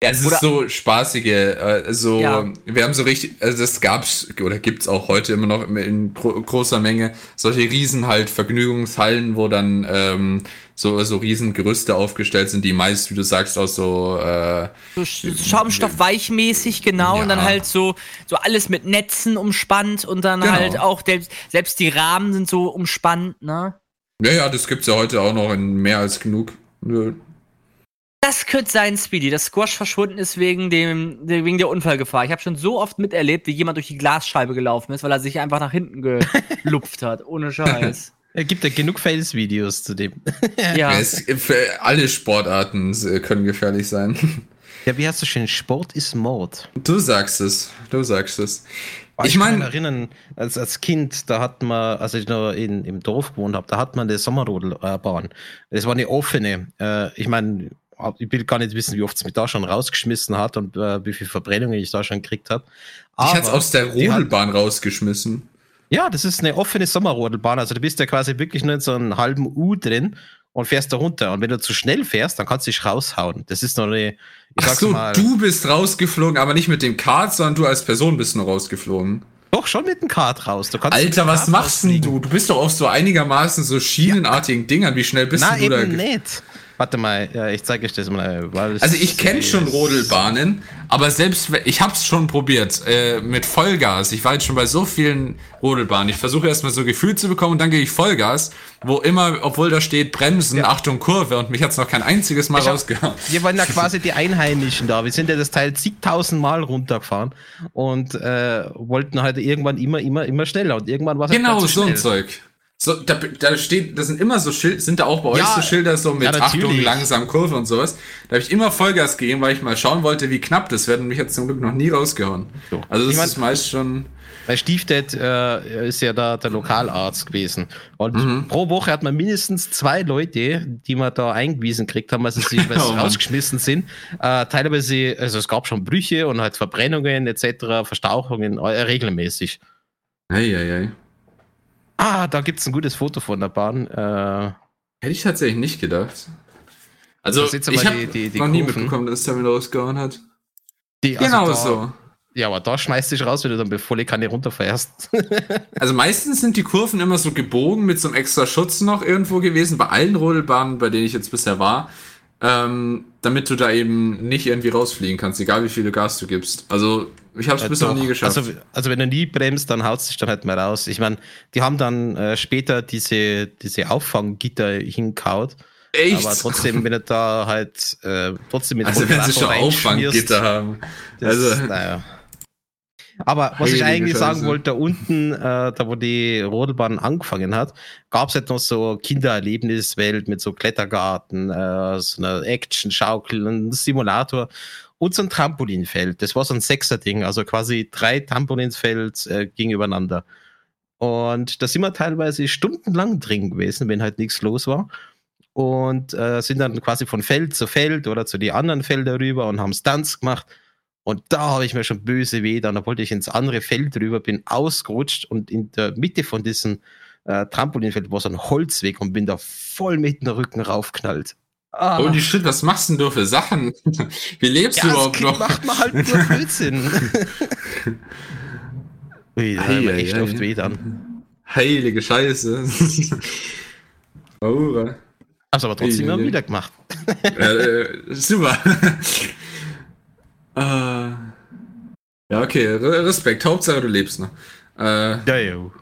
Ja, es ist Oder- so spaßige, äh, so, Ja. wir haben so richtig, also das gab's oder gibt's auch heute immer noch in gro großer Menge, solche riesen halt Vergnügungshallen, wo dann ähm, so, so riesen Gerüste aufgestellt sind, die meist, wie du sagst, aus so, äh, So Sch- Schaumstoff weichmäßig, genau, und dann Ja. halt so, so alles mit Netzen umspannt und dann Genau. halt auch, der, selbst die Rahmen sind so umspannt, ne? ja, ja, das gibt's ja heute auch noch in mehr als genug. Das könnte sein, Speedy, dass Squash verschwunden ist wegen dem, der- wegen der Unfallgefahr. Ich habe schon so oft miterlebt, wie jemand durch die Glasscheibe gelaufen ist, weil er sich einfach nach hinten gelupft hat, ohne Scheiß. Es gibt ja genug Fails-Videos zu dem. ja. Es, für alle Sportarten äh, können gefährlich sein. Ja, wie heißt du schön? Sport ist Mord. Du sagst es, du sagst es. Ich kann mich meine, erinnern, als, als Kind, da hat man, als ich noch in, im Dorf gewohnt habe, da hat man eine Sommerrodelbahn. Das war eine offene. Äh, ich meine, ich will gar nicht wissen, wie oft es mich da schon rausgeschmissen hat und äh, wie viele Verbrennungen ich da schon gekriegt habe. ich hat's aus der die hat- Rodelbahn rausgeschmissen. Ja, das ist eine offene Sommerrodelbahn. Also du bist ja quasi wirklich nur in so einem halben U drin und fährst da runter. Und wenn du zu schnell fährst, dann kannst du dich raushauen. Das ist noch eine, ich Ach so, mal. du bist rausgeflogen, aber nicht mit dem Kart, sondern du als Person bist nur rausgeflogen. Doch, schon mit dem Kart raus. Alter, was Kart machst denn du? Du bist doch auf so einigermaßen so schienenartigen Dingern. Wie schnell bist denn du da? eben nicht. Warte mal, ja, ich zeige euch das mal. Es- Also ich kenne schon Rodelbahnen, aber selbst ich habe es schon probiert äh, mit Vollgas. Ich war jetzt schon bei so vielen Rodelbahnen. Ich versuche erstmal so Gefühl zu bekommen und dann gehe ich Vollgas, wo immer, obwohl da steht Bremsen, Achtung Kurve und mich hat's noch kein einziges Mal Ich rausgehauen. Wir waren ja quasi die Einheimischen da. Wir sind ja das Teil zigtausend Mal runtergefahren und äh, wollten halt irgendwann immer, immer, immer schneller. Und irgendwann war es Genau, halt so ein. Zeug. So, da, da steht, da sind immer so Schilder, sind da auch bei euch Ja, so Schilder so mit ja. Achtung, langsam Kurve und sowas. Da habe ich immer Vollgas gegeben, weil ich mal schauen wollte, wie knapp das wird und mich hat zum Glück noch nie rausgehauen. So. Also das Ich mein- ist meist schon. Weil Stiefdet äh, ist ja da der Lokalarzt gewesen. Und Mhm. pro Woche hat man mindestens zwei Leute, die man da eingewiesen gekriegt haben, also sie Oh rausgeschmissen sind. Äh, teilweise, also es gab schon Brüche und halt Verbrennungen etc., Verstauchungen äh, regelmäßig. Hey, hey, hey. Ah, da gibt's ein gutes Foto von der Bahn. Äh, Hätte ich tatsächlich nicht gedacht. Also, ihr ich habe die- die- die noch nie Kurven. mitbekommen, dass der wieder rausgehauen hat. die, also Genau da, so. Ja, aber da schmeißt dich raus, wenn du dann bei volle Kanne runterfährst. Also meistens sind die Kurven immer so gebogen mit so einem extra Schutz noch irgendwo gewesen, bei allen Rodelbahnen, bei denen ich jetzt bisher war, ähm, damit du da eben nicht irgendwie rausfliegen kannst, egal wie viel Gas du gibst. Also ich habe es Äh, bisher noch nie geschafft. Also, also wenn du nie bremst, dann haut sich dann halt mal raus. Ich meine, die haben dann äh, später diese, diese Auffanggitter hinkaut. Echt? Aber trotzdem, wenn du da halt äh, trotzdem mit also wenn sie schon Auffanggitter haben. das- Also, naja. Aber was ich eigentlich sagen Scheiße. wollte, da unten, äh, da wo die Rodelbahn angefangen hat, gab es halt noch so Kindererlebniswelt mit so Klettergarten, äh, so einer Action-Schaukel, ein Simulator und so ein Trampolinfeld. Das war so ein Sechser-Ding, also quasi drei Trampolinsfeld äh, gegeneinander. Und da sind wir teilweise stundenlang drin gewesen, wenn halt nichts los war. Und äh, sind dann quasi von Feld zu Feld oder zu die anderen Felder rüber und haben Stunts gemacht. Und da habe ich mir schon böse weh, dann da wollte ich ins andere Feld rüber, bin ausgerutscht und in der Mitte von diesem äh, Trampolinfeld war so ein Holzweg und bin da voll mit dem Rücken raufknallt. Ah, holy shit, was machst denn du für Sachen? Wie lebst du ja, als überhaupt noch? macht man halt nur Blödsinn. Ui, da Ei, echt ei. oft weh dann. Heilige Scheiße. oh, Also aber trotzdem immer ei. wieder gemacht. ja, äh, super. äh, ja, okay, Re- Respekt. Hauptsache, du lebst noch. Äh, Ja, ja. Und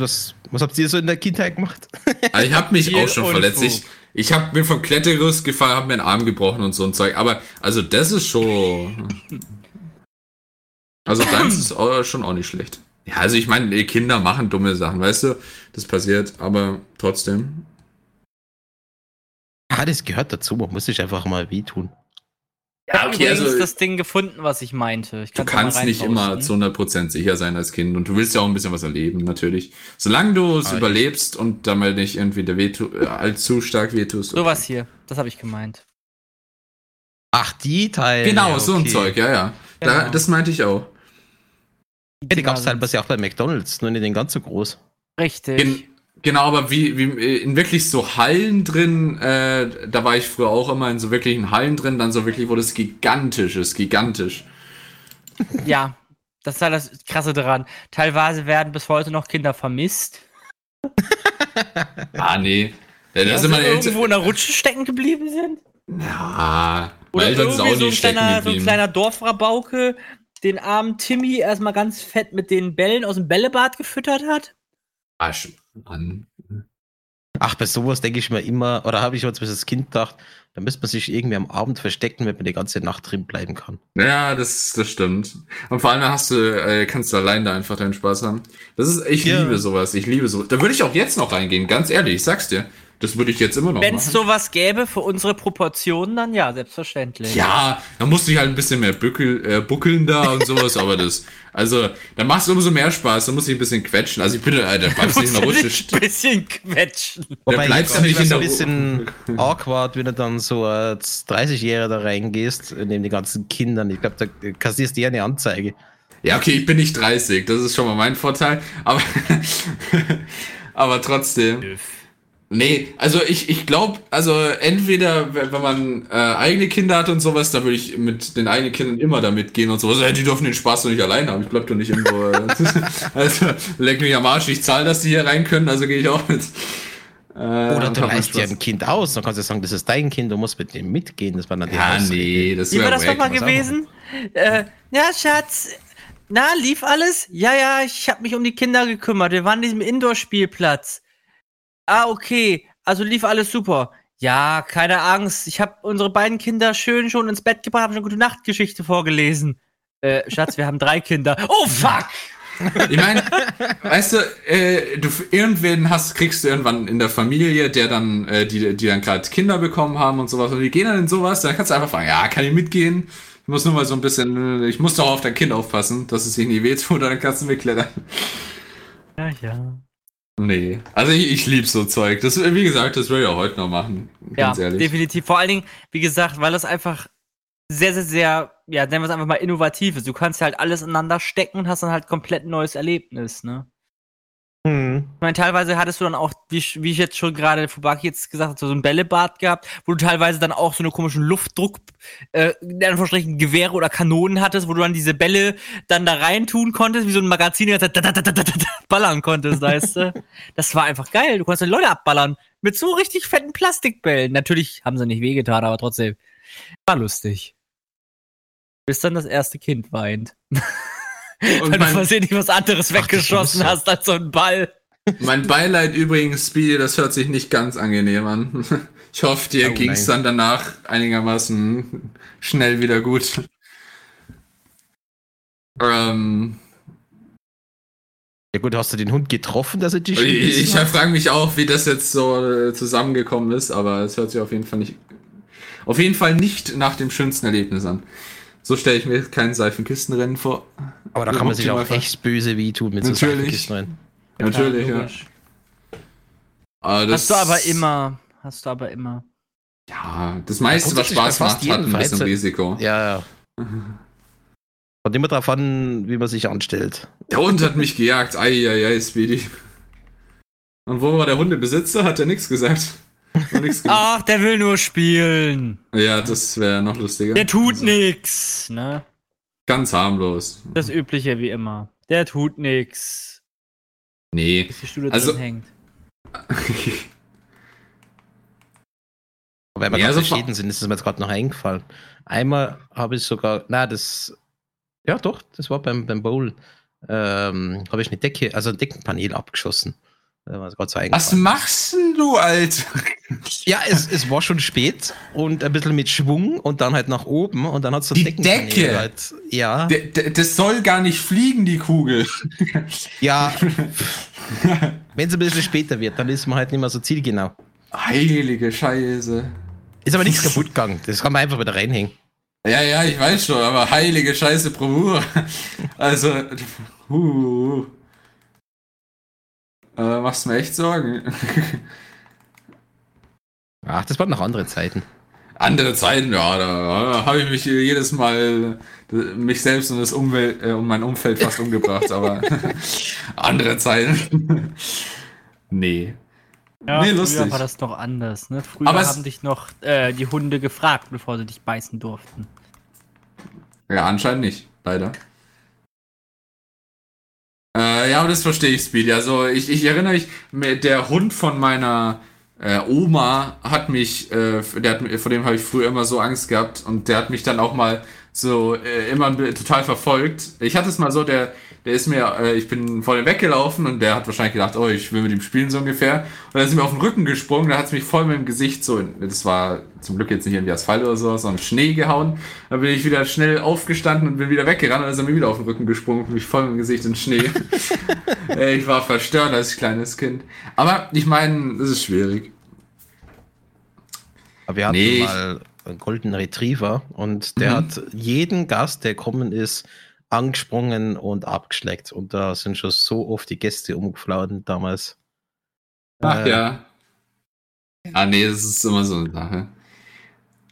was, was habt ihr so in der Kindheit gemacht? aber ich habe mich Viel auch schon verletzt. Ich, ich hab, bin vom Klettergerüst gefallen, habe mir einen Arm gebrochen und so ein Zeug. Aber, also, das ist schon. Also, deins ist auch, schon auch nicht schlecht. Ja, also, ich meine, Kinder machen dumme Sachen, weißt du? Das passiert, aber trotzdem. Ah, das gehört dazu, man muss sich einfach mal wehtun. Ich habe okay, übrigens also- das Ding gefunden, was ich meinte. Ich Du ja kannst nicht immer zu 100% sicher sein als Kind und du willst ja auch ein bisschen was erleben, natürlich. Solange du es Ah, überlebst und damit nicht irgendwie der Wehtu äh, allzu stark wehtust. Sowas hier, das habe ich gemeint. Ach, die Teile. Genau, so ein okay. Zeug, ja, ja. Da, Genau. das meinte ich auch. Ja, die gab es teilweise auch bei McDonalds, nur nicht den ganz so groß. Richtig. Gen genau, aber wie, wie äh, in wirklich so Hallen drin, äh, da war ich früher auch immer in so wirklichen Hallen drin, dann so wirklich, wo das gigantisch ist, gigantisch. Ja, das ist halt das Krasse daran. Teilweise werden bis heute noch Kinder vermisst. Ah, nee. Ja, da sind meine irgendwo in der Rutsche stecken geblieben sind. Ja, Oder Eltern irgendwie auch so ein, kleiner, so ein kleiner Dorfrabauke den armen Timmy erstmal ganz fett mit den Bällen aus dem Bällebad gefüttert hat. Arsch, Mann. Ach, bei sowas denke ich mir immer, oder habe ich jetzt als Kind gedacht, da müsste man sich irgendwie am Abend verstecken, wenn man die ganze Nacht drin bleiben kann. Ja, das, das stimmt. Und vor allem hast du, äh, kannst du allein da einfach deinen Spaß haben. Das ist, ich Ja. liebe sowas, ich liebe sowas. Da würde ich auch jetzt noch reingehen, ganz ehrlich, ich sag's dir. Das würde ich jetzt immer noch Wenn es sowas gäbe für unsere Proportionen, dann ja, selbstverständlich. ja, dann musst du dich halt ein bisschen mehr bückel, äh, buckeln da und sowas, aber das, also, dann machst du umso mehr Spaß, dann musst du dich ein bisschen quetschen. Also ich bin, äh, da bleibst du nicht in der Rutsche. ein bisschen quetschen. Da bleibst du nicht in der ein bisschen awkward, wenn du dann so als 30-Jähriger da reingehst, neben den ganzen Kindern. Ich glaube, da kassierst du ja eine Anzeige. Ja, okay, ich bin nicht 30, das ist schon mal mein Vorteil, aber, aber trotzdem. Nee, also ich, ich glaube, also entweder, wenn wenn man äh, eigene Kinder hat und sowas, da würde ich mit den eigenen Kindern immer da mitgehen und sowas. Äh, die dürfen den Spaß doch nicht allein haben. Ich bleib doch nicht irgendwo. äh, also, leck mich am Arsch, ich zahle, dass die hier rein können, also gehe ich auch mit. Äh, Oder du leist dir ein Kind aus, dann kannst du sagen, das ist dein Kind, du musst mit dem mitgehen. Das war dann die Ja, Ausrede. nee, das Wie war wäre das nochmal gewesen? Äh, ja, Schatz. Na, lief alles? Ja, ja, ich habe mich um die Kinder gekümmert. Wir waren in diesem Indoor-Spielplatz. Ah, okay. Also lief alles super. Ja, keine Angst. Ich habe unsere beiden Kinder schön schon ins Bett gebracht, habe eine gute Nachtgeschichte vorgelesen. Äh, Schatz, wir haben drei Kinder. Oh, fuck! Ich meine, weißt du, äh, du irgendwen hast, kriegst du irgendwann in der Familie, der dann, äh, die, die dann gerade Kinder bekommen haben und sowas, und die gehen dann in sowas, dann kannst du einfach fragen, ja, kann ich mitgehen? Ich muss nur mal so ein bisschen, äh, ich muss doch auf dein Kind aufpassen, dass es sich nie wehtut, dann kannst du mitklettern. Ja, ja. Nee, also ich, ich lieb so Zeug. Das, wie gesagt, das würde ich auch heute noch machen, ganz ja, ehrlich. definitiv. Vor allen Dingen, wie gesagt, weil das einfach sehr, sehr, sehr, ja, nennen wir es einfach mal innovativ ist. Du kannst halt alles ineinander stecken und hast dann halt komplett ein neues Erlebnis, ne? Hm. Ich meine, teilweise hattest du dann auch, wie ich, wie ich jetzt schon gerade Fubaki jetzt gesagt habe, so ein Bällebad gehabt, wo du teilweise dann auch so eine komischen Luftdruck, äh, in Anführungsstrichen Gewehre oder Kanonen hattest, wo du dann diese Bälle dann da rein tun konntest, wie so ein Magazin, die ganze Zeit da, da, da, da, da, da, ballern konntest, weißt du? Das war einfach geil. Du konntest dann Leute abballern. Mit so richtig fetten Plastikbällen. Natürlich haben sie nicht wehgetan, aber trotzdem. War lustig. Bis dann das erste Kind weint. Und Weil du mein, versehentlich was anderes Ach, weggeschossen so. hast als so ein Ball. mein Beileid übrigens, Speedy, das hört sich nicht ganz angenehm an. Ich hoffe, dir Oh, ging's nein. dann danach einigermaßen schnell wieder gut. Ähm, Ja gut, hast du den Hund getroffen, dass er dich ich ich frage mich auch, wie das jetzt so äh, zusammengekommen ist, aber es hört sich auf jeden Fall nicht, auf jeden Fall nicht nach dem schönsten Erlebnis an. So stelle ich mir kein Seifenkistenrennen vor. Aber da kann man sich auch Optimal. echt böse wehtun mit so Natürlich. Seifenkisten rein. Natürlich, ja. Aber das, Hast du aber immer. Hast du aber immer. Ja, das meiste, was Spaß macht, hat ein bisschen Risiko. Ja, ja. Kommt immer drauf an, wie man sich anstellt. Der Hund hat mich gejagt. Eieiei, Speedy. Und wo war der Hundebesitzer? Hat er nichts gesagt. Nichts. Ach, der will nur spielen. Ja, das wäre noch lustiger. Der tut Also, nix. Ne? Ganz harmlos. Das Übliche wie immer. Der tut nix. Nee. Bis die Stuhle Also- drin hängt. Aber wenn wir Ja, ja, so ganz verschieden sind, ist es mir jetzt gerade noch eingefallen. Einmal habe ich sogar, na, das, ja doch, das war beim, beim Bowl, ähm, habe ich eine Decke, also ein Deckenpanel abgeschossen. Es gerade so Was machst denn du, Alter? Ja, es, es war schon spät und ein bisschen mit Schwung und dann halt nach oben und dann hat so ein Die Decke? Halt, ja, d- das soll gar nicht fliegen, die Kugel. ja. Wenn es ein bisschen später wird, dann ist man halt nicht mehr so zielgenau. Heilige Scheiße. Ist aber nichts kaputt gegangen. Das kann man einfach wieder reinhängen. Ja, ja, ich weiß schon, aber heilige Scheiße Bravour. Also, uh, äh, machst mir echt Sorgen. Ach, das waren noch andere Zeiten. Andere Zeiten, ja, da habe ich mich jedes Mal äh, mich selbst und das Umwelt äh, und mein Umfeld fast umgebracht, aber andere Zeiten. nee. Ja, Nee, früher lustig. war das noch anders. Ne? Früher Aber haben dich noch äh, die Hunde gefragt, bevor sie dich beißen durften. Ja, anscheinend nicht, leider. Äh, ja, das verstehe ich, Speedy. Also ich, ich erinnere mich, der Hund von meiner äh, Oma hat mich, äh, der hat, vor dem habe ich früher immer so Angst gehabt und der hat mich dann auch mal so äh, immer total verfolgt. Ich hatte es mal so, der, der ist mir, äh, ich bin vor dem weggelaufen und der hat wahrscheinlich gedacht, oh, ich will mit ihm spielen so ungefähr. Und dann ist er mir auf den Rücken gesprungen, da hat es mich voll mit dem Gesicht so, in, das war zum Glück jetzt nicht irgendwie Asphalt oder so, sondern Schnee gehauen. Da bin ich wieder schnell aufgestanden und bin wieder weggerannt und dann ist er mir wieder auf den Rücken gesprungen und mich voll mit dem Gesicht in Schnee. Äh, ich war verstört als kleines Kind. Aber ich meine, das ist schwierig. Aber wir hatten Nee, mal einen Golden Retriever und der Mhm. hat jeden Gast, der gekommen ist, angesprungen und abgeschleckt. Und da sind schon so oft die Gäste umgeflaut damals. Ach Äh, ja. Ah, nee, das ist immer so eine Sache.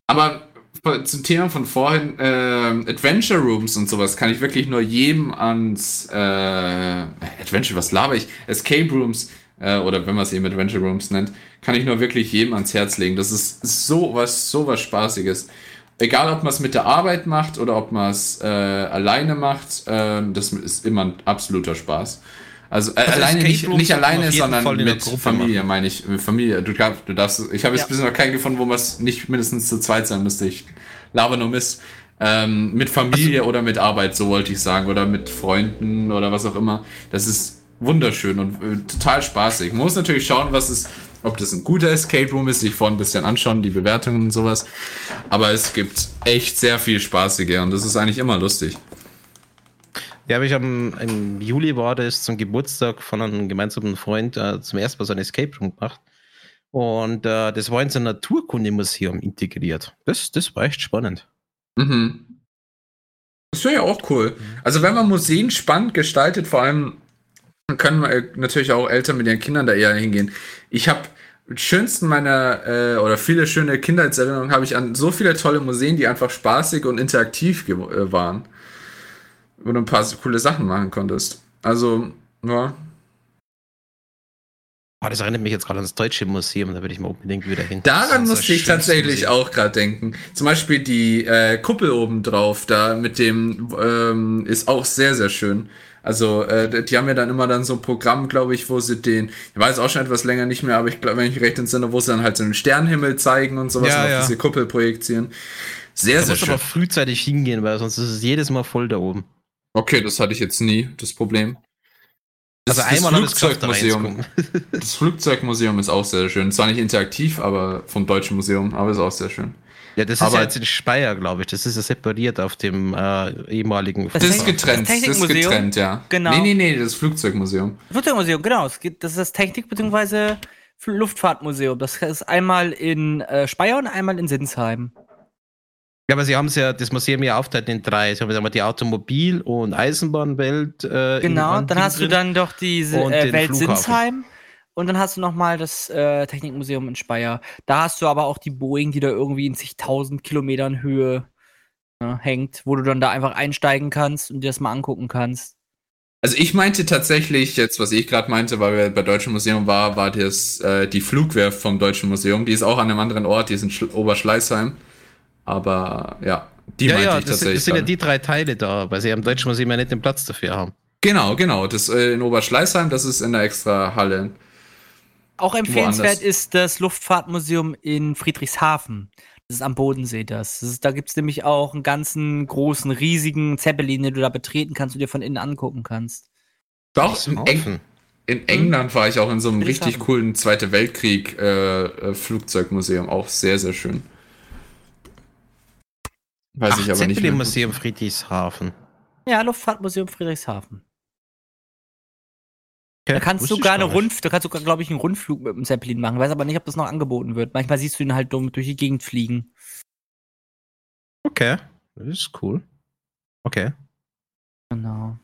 Aber zum Thema von vorhin, ähm, Adventure Rooms und sowas kann ich wirklich nur jedem ans äh, Adventure, was laber ich? Escape Rooms äh, oder wenn man es eben Adventure Rooms nennt, kann ich nur wirklich jedem ans Herz legen. Das ist so was, so was Spaßiges. Egal, ob man es mit der Arbeit macht oder ob man es äh, alleine macht, äh, das ist immer ein absoluter Spaß. Also, äh, Also alleine nicht, nicht alleine, sondern Fall mit Familie, machen. meine ich. Mit Familie. Du, du darfst, ich habe jetzt Ja. bisher noch keinen gefunden, wo man es nicht mindestens zu zweit sein müsste. Ich laber nur Mist. Ähm, mit Familie oder mit Arbeit, so wollte ich sagen, oder mit Freunden oder was auch immer. Das ist wunderschön und äh, total spaßig. Man muss natürlich schauen, was es, ob das ein guter Escape Room ist, sich vorhin ein bisschen anschauen, die Bewertungen und sowas. Aber es gibt echt sehr viel spaßige und das ist eigentlich immer lustig. Ja, aber ich am, im Juli war das zum Geburtstag von einem gemeinsamen Freund äh, zum ersten Mal so ein Escape Room gemacht. Und äh, das war in so ein Naturkundemuseum integriert. Das, das war echt spannend. Mhm. Das wäre ja auch cool. Also wenn man Museen spannend gestaltet, vor allem können äh, natürlich auch Eltern mit ihren Kindern da eher hingehen. Ich habe schönsten meiner äh, oder viele schöne Kindheitserinnerungen habe ich an so viele tolle Museen, die einfach spaßig und interaktiv äh, waren. Wo du ein paar coole Sachen machen konntest. Also, ja. Oh, das erinnert mich jetzt gerade ans Deutsche Museum, da würde ich mal unbedingt wieder hin. Daran musste ich tatsächlich Museum. auch gerade denken. Zum Beispiel die äh, Kuppel oben drauf, da mit dem ähm, ist auch sehr, sehr schön. Also, äh, die haben ja dann immer dann so ein Programm, glaube ich, wo sie den, ich weiß auch schon etwas länger nicht mehr, aber ich glaube, wenn ich mich recht entsinne, wo sie dann halt so einen Sternenhimmel zeigen und sowas Ja, und auf ja. diese Kuppel projizieren. Sehr, Da sehr musst du schön. aber frühzeitig hingehen, weil sonst ist es jedes Mal voll da oben. Okay, das hatte ich jetzt nie, das Problem. Das, Also einmal habe ich es geschafft, da Flugzeugmuseum. Das Flugzeugmuseum ist auch sehr schön. Zwar nicht interaktiv, aber vom Deutschen Museum, aber ist auch sehr schön. Ja, das ist Aber- ja jetzt in Speyer, glaube ich. Das ist ja separiert auf dem äh, ehemaligen Das Das ist getrennt, das das, ist getrennt, ja. Genau. Nee, nee, nee, das Flugzeugmuseum. Flugzeugmuseum, genau. Das ist das Technik- bzw. Luftfahrtmuseum. Das ist einmal in äh, Speyer und einmal in Sinsheim. Ja, aber sie haben es ja, das Museum ja aufteilt in drei. Sie haben ja mal die Automobil- und Eisenbahnwelt. Äh, in Genau, dann hast du dann doch diese äh, Welt Flughafen. Sinsheim und dann hast du noch mal das äh, Technikmuseum in Speyer. Da hast du aber auch die Boeing, die da irgendwie in zigtausend Kilometern Höhe äh, hängt, wo du dann da einfach einsteigen kannst und dir das mal angucken kannst. Also ich meinte tatsächlich, jetzt was ich gerade meinte, weil wir bei Deutschen Museum war, war das äh, die Flugwerft vom Deutschen Museum. Die ist auch an einem anderen Ort, die ist in Schl Oberschleißheim. Aber ja, die Ja, meinte ja, ich das, tatsächlich. das sind ja die drei Teile da, weil sie am Deutschen Museum ja nicht den Platz dafür haben. genau, genau. Das äh, in Oberschleißheim, das ist in der extra Halle. Auch empfehlenswert Woanders. ist das Luftfahrtmuseum in Friedrichshafen. Das ist am Bodensee das. das ist, da gibt es nämlich auch einen ganzen großen, riesigen Zeppelin, den du da betreten kannst und dir von innen angucken kannst. Doch, in, Eng in England war ich auch in so einem richtig coolen Zweite Weltkrieg äh, äh, Flugzeugmuseum. Auch sehr, sehr schön. Weiß Ach, ich aber nicht mehr. Zeppelin-Museum Friedrichshafen. Ja, Luftfahrtmuseum Friedrichshafen. Okay, Da kannst du gar eine nicht. Rund, da kannst du, glaube ich, einen Rundflug mit dem Zeppelin machen. Weiß aber nicht, ob das noch angeboten wird. Manchmal siehst du ihn halt dumm durch die Gegend fliegen. Okay, das ist cool. Okay. Genau.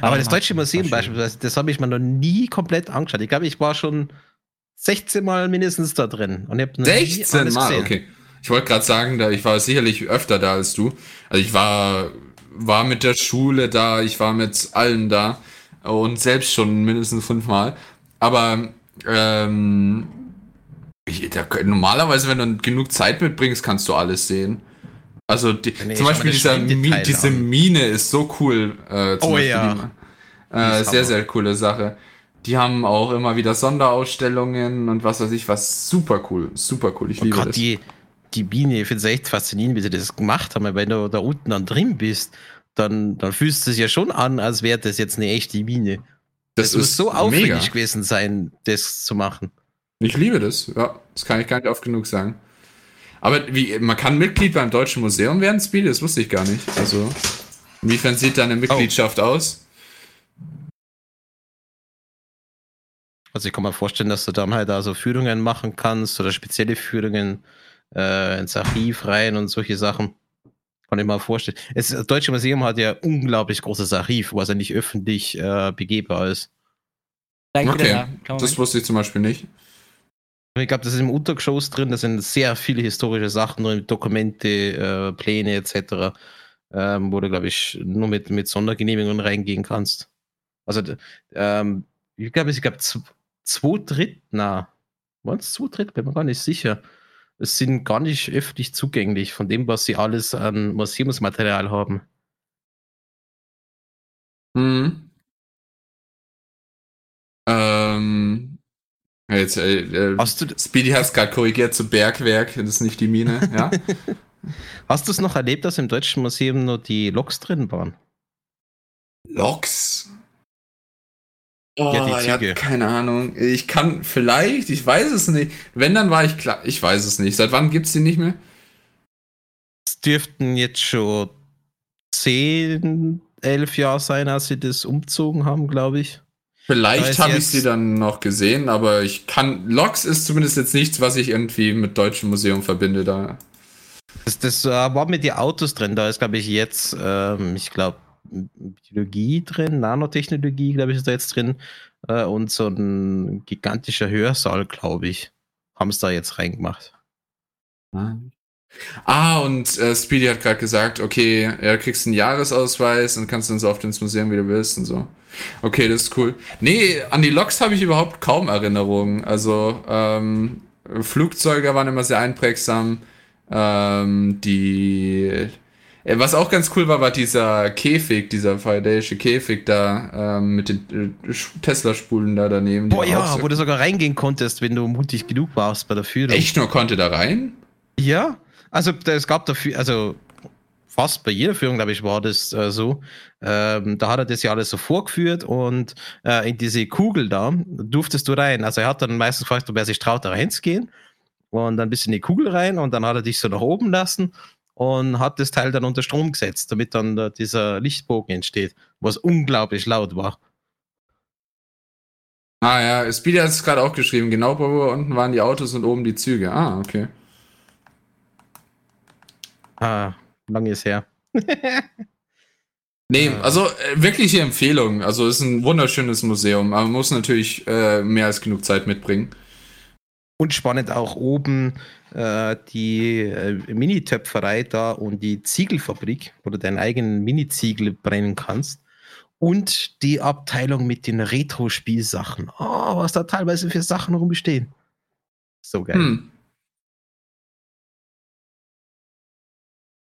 Aber das Deutsche Museum beispielsweise, das habe ich mir noch nie komplett angeschaut. Ich glaube, ich war schon 16 Mal mindestens da drin. Und ich hab noch nie 16 alles Mal, gesehen. okay. Ich wollte gerade sagen, da ich war sicherlich öfter da als du. Also ich war, war mit der Schule da, ich war mit allen da und selbst schon mindestens fünfmal. Aber ähm, ich, da, normalerweise, wenn du genug Zeit mitbringst, kannst du alles sehen. Also die, Nee, zum Beispiel dieser Mi diese. Mine ist so cool. Äh, zum Oh Beispiel ja. die- Äh, sehr, sehr coole Sache. Die haben auch immer wieder Sonderausstellungen und was weiß ich, was super cool. Super cool. Ich Und liebe gerade das. die, die Biene, ich finde es echt faszinierend, wie sie das gemacht haben. weil Wenn du da unten dann drin bist, dann, dann fühlst du es ja schon an, als wäre das jetzt eine echte Biene. Das, muss so aufwendig mega. gewesen sein, das zu machen. Ich liebe das. Ja, das kann ich gar nicht oft genug sagen. Aber wie, man kann Mitglied beim Deutschen Museum werden, Speedy? Das wusste ich gar nicht. Also, inwiefern sieht deine Mitgliedschaft aus? Also ich kann mir vorstellen, dass du dann halt also Führungen machen kannst oder spezielle Führungen äh, ins Archiv rein und solche Sachen. Kann ich mir vorstellen. Es, das Deutsche Museum hat ja unglaublich großes Archiv, was ja nicht öffentlich äh, begehbar ist. Wieder Okay, da. Das wusste ich zum Beispiel nicht. Ich glaube, das ist im Untergeschoss drin, da sind sehr viele historische Sachen drin, Dokumente, äh, Pläne etc., ähm, wo du, glaube ich, nur mit, mit Sondergenehmigungen reingehen kannst. Also ähm, ich glaube, ich glaube, zwei Drittel, na, waren es zwei Drittel, bin mir gar nicht sicher. Es sind gar nicht öffentlich zugänglich von dem, was sie alles an Museumsmaterial haben. Mhm. Ähm, jetzt, äh, äh, Hast du, Speedy hat es gerade korrigiert zu Bergwerk, das ist nicht die Mine, ja? hast du es noch erlebt, dass im Deutschen Museum nur die Loks drin waren? Loks? Oh, Ja, die ja, Züge. keine Ahnung. Ich kann vielleicht, ich weiß es nicht. Wenn, dann war ich klar. Ich weiß es nicht. Seit wann gibt's die nicht mehr? Es dürften jetzt schon zehn, elf Jahre sein, als sie das umzogen haben, glaube ich. Vielleicht habe ich sie dann noch gesehen, aber ich kann. Loks ist zumindest jetzt nichts, was ich irgendwie mit Deutschem Museum verbinde. Da. Das, das äh, war mit den Autos drin. Da ist, glaube ich, jetzt, ähm, ich glaube, Biologie drin, Nanotechnologie, glaube ich, ist da jetzt drin. Äh, und so ein gigantischer Hörsaal, glaube ich, haben es da jetzt reingemacht. Ah, und äh, Speedy hat gerade gesagt, okay, ja, kriegst einen Jahresausweis und kannst dann so oft ins Museum, wie du willst und so. Okay, das ist cool. Nee, an die Loks habe ich überhaupt kaum Erinnerungen. Also, ähm, Flugzeuge waren immer sehr einprägsam. Ähm, die. Was auch ganz cool war, war dieser Käfig, dieser faradayische Käfig da ähm, mit den äh, Tesla-Spulen da daneben. Boah, ja, so- wo du sogar reingehen konntest, wenn du mutig genug warst bei der Führung. Echt nur konnte da rein? Ja, also es gab dafür, also fast bei jeder Führung, glaube ich, war das äh, so. Ähm, da hat er das ja alles so vorgeführt und äh, in diese Kugel da durftest du rein. Also er hat dann meistens gefragt, ob er sich traut, da reinzugehen und dann bist du in die Kugel rein und dann hat er dich so nach oben lassen und hat das Teil dann unter Strom gesetzt, damit dann da dieser Lichtbogen entsteht, was unglaublich laut war. Ah ja, Speedy hat es gerade auch geschrieben. Genau, Bro, unten waren die Autos und oben die Züge. Ah, okay. Ah, lange ist her. Nee, Ah. also äh, wirkliche Empfehlung. Also ist ein wunderschönes Museum. Aber man muss natürlich äh, mehr als genug Zeit mitbringen. Und spannend auch oben äh, die äh, Mini-Töpferei da und die Ziegelfabrik, wo du deinen eigenen Mini-Ziegel brennen kannst. Und die Abteilung mit den Retro-Spielsachen. Oh, was da teilweise für Sachen rumstehen. So geil. Hm.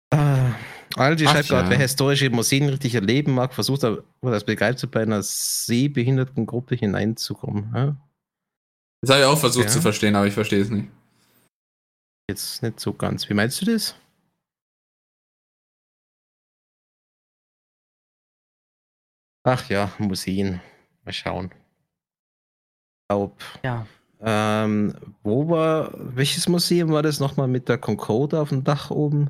Äh, Aldi schreibt gerade, ja. wer historische Museen richtig erleben mag, versucht aber das begeistert bei einer Sehbehindertengruppe hineinzukommen. Ja? Das habe ich auch versucht Ja. zu verstehen, aber ich verstehe es nicht. Jetzt nicht so ganz. Wie meinst du das? Ach ja, Museen. Mal schauen. Glaub, Ja. ähm, wo war, welches Museum war das nochmal mit der Concorde auf dem Dach oben?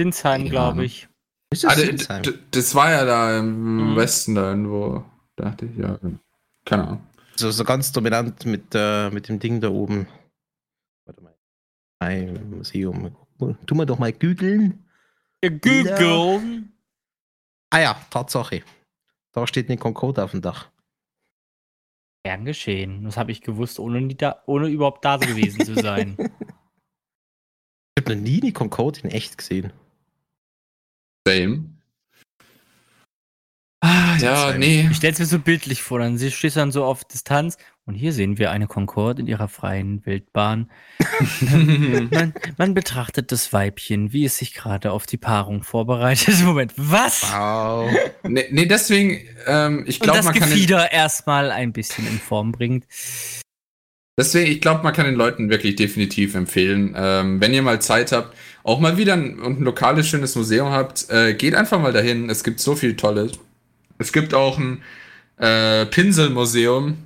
Sinsheim, glaube ich. Ist Ah, das d- das war ja da im Mhm. Westen da irgendwo. Dachte ich, ja. Keine Ahnung. So, so ganz dominant mit, äh, mit dem Ding da oben. Warte mal. Ein Museum. Tu mal doch mal googeln. Google. Ah ja, Tatsache. Da steht eine Concorde auf dem Dach. Gern geschehen. Das habe ich gewusst, ohne, nie da, ohne überhaupt da gewesen zu sein. Ich habe noch nie eine Concorde in echt gesehen. Same. Ja, nee. Ich stelle es mir so bildlich vor, dann sie- stehst du dann so auf Distanz und hier sehen wir eine Concorde in ihrer freien Wildbahn. Man, man betrachtet das Weibchen, wie es sich gerade auf die Paarung vorbereitet. Moment, was? Wow. nee, nee, deswegen, ähm, ich glaube, das man kann den, Gefieder erstmal ein bisschen in Form bringt. deswegen, ich glaube, man kann den Leuten wirklich definitiv empfehlen, ähm, wenn ihr mal Zeit habt, auch mal wieder ein, und ein lokales schönes Museum habt, äh, geht einfach mal dahin. Es gibt so viel Tolles. Es gibt auch ein äh, Pinselmuseum.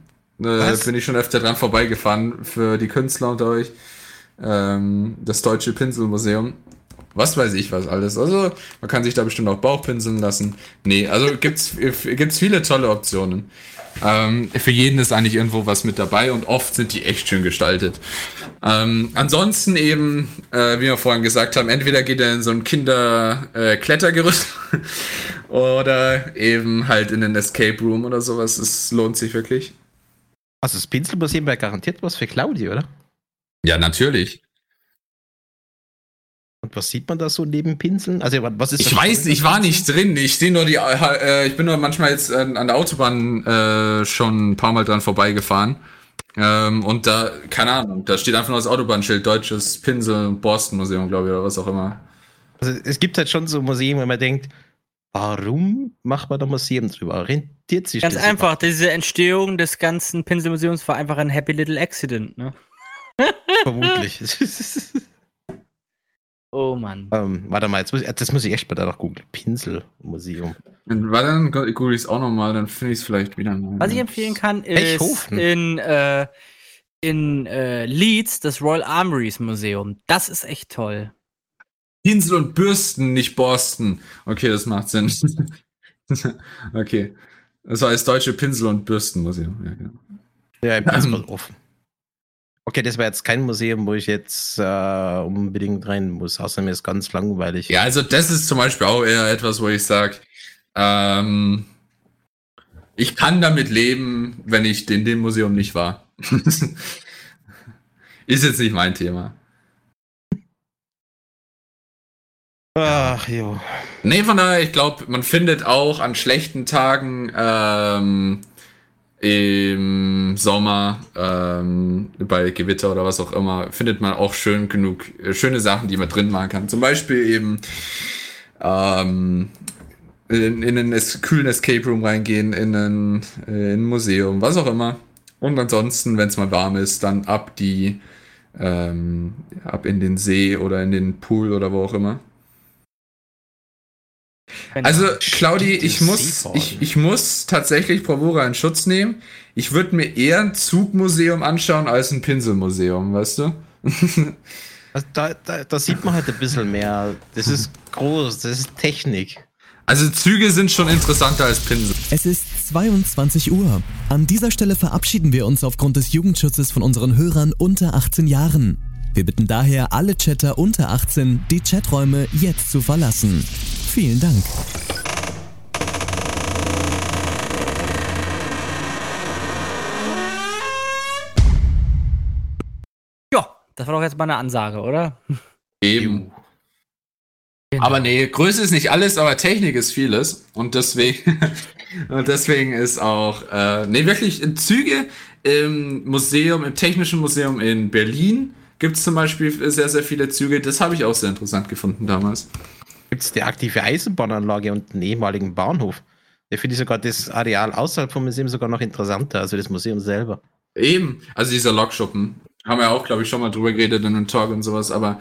Äh, bin ich schon öfter dran vorbeigefahren für die Künstler unter euch. Ähm, das Deutsche Pinselmuseum. Was weiß ich was alles. Also, man kann sich da bestimmt auch Bauchpinseln lassen. Nee, also gibt's, gibt's viele tolle Optionen. Ähm, für jeden ist eigentlich irgendwo was mit dabei und oft sind die echt schön gestaltet. Ähm, ansonsten eben, äh, wie wir vorhin gesagt haben, entweder geht er in so ein Kinder-Klettergerüst oder eben halt in den Escape Room oder sowas. Es lohnt sich wirklich. Also das Pinselmuseum wäre garantiert was für Claudia, oder? Ja, natürlich. Und was sieht man da so neben Pinseln? Also was ist Ich weiß, ich war nicht drin. Ich sehe nur die, äh, ich bin nur manchmal jetzt äh, an der Autobahn äh, schon ein paar Mal dran vorbeigefahren. Ähm, und da, keine Ahnung, da steht einfach nur das Autobahnschild, Deutsches Pinsel Boston Museum, glaube ich, oder was auch immer. Also es gibt halt schon so Museen, wo man denkt, warum macht man da Museum drüber? Orientiert sich Ganz das einfach, diese Entstehung des ganzen Pinselmuseums war einfach ein Happy Little Accident, ne? Vermutlich. Oh Mann. ähm, warte mal, jetzt muss ich, das muss ich echt mal danach googeln. Pinselmuseum. Und Warte, dann google ich es auch nochmal, dann finde ich es vielleicht wieder mal. Was ich empfehlen kann, ist Pechhofen. in, äh, in äh, Leeds das Royal Armories Museum. Das ist echt toll. Pinsel und Bürsten, nicht Boston. Okay, das macht Sinn. okay. Das war das Deutsche Pinsel- und Bürstenmuseum. Ja, genau. Ja, ich bin jetzt gerade offen. Okay, das war jetzt kein Museum, wo ich jetzt äh, unbedingt rein muss, außer mir ist ganz langweilig. Ja, also das ist zum Beispiel auch eher etwas, wo ich sage, ähm, ich kann damit leben, wenn ich in dem Museum nicht war. ist jetzt nicht mein Thema. Ach, jo. Nee, von daher, ich glaube, man findet auch an schlechten Tagen ähm, im Sommer ähm, bei Gewitter oder was auch immer, findet man auch schön genug äh, schöne Sachen, die man drin machen kann. Zum Beispiel eben ähm, in, in einen kühlen Escape Room reingehen, in ein, äh, in ein Museum, was auch immer. Und ansonsten, wenn es mal warm ist, dann ab die ähm, ab in den See oder in den Pool oder wo auch immer. Also, Claudi, ich muss, ich, ich muss tatsächlich Bravura in Schutz nehmen. Ich würde mir eher ein Zugmuseum anschauen als ein Pinselmuseum, weißt du? Also da, da, da sieht man halt ein bisschen mehr. Das ist groß, das ist Technik. Also Züge sind schon interessanter als Pinsel. Es ist 22 Uhr. An dieser Stelle verabschieden wir uns aufgrund des Jugendschutzes von unseren Hörern unter 18 Jahren. Wir bitten daher alle Chatter unter 18, die Chaträume jetzt zu verlassen. Vielen Dank. Ja, das war doch jetzt mal eine Ansage, oder? Eben. Aber nee, Größe ist nicht alles, aber Technik ist vieles. Und deswegen, und deswegen ist auch, äh, nee, wirklich in Züge im Museum, im Technischen Museum in Berlin gibt es zum Beispiel sehr, sehr viele Züge. Das habe ich auch sehr interessant gefunden damals. Gibt es die aktive Eisenbahnanlage und einen ehemaligen Bahnhof? Da finde ich sogar das Areal außerhalb vom Museum sogar noch interessanter, also das Museum selber. Eben, also dieser Lokschuppen. Haben wir auch, glaube ich, schon mal drüber geredet in einem Talk und sowas, aber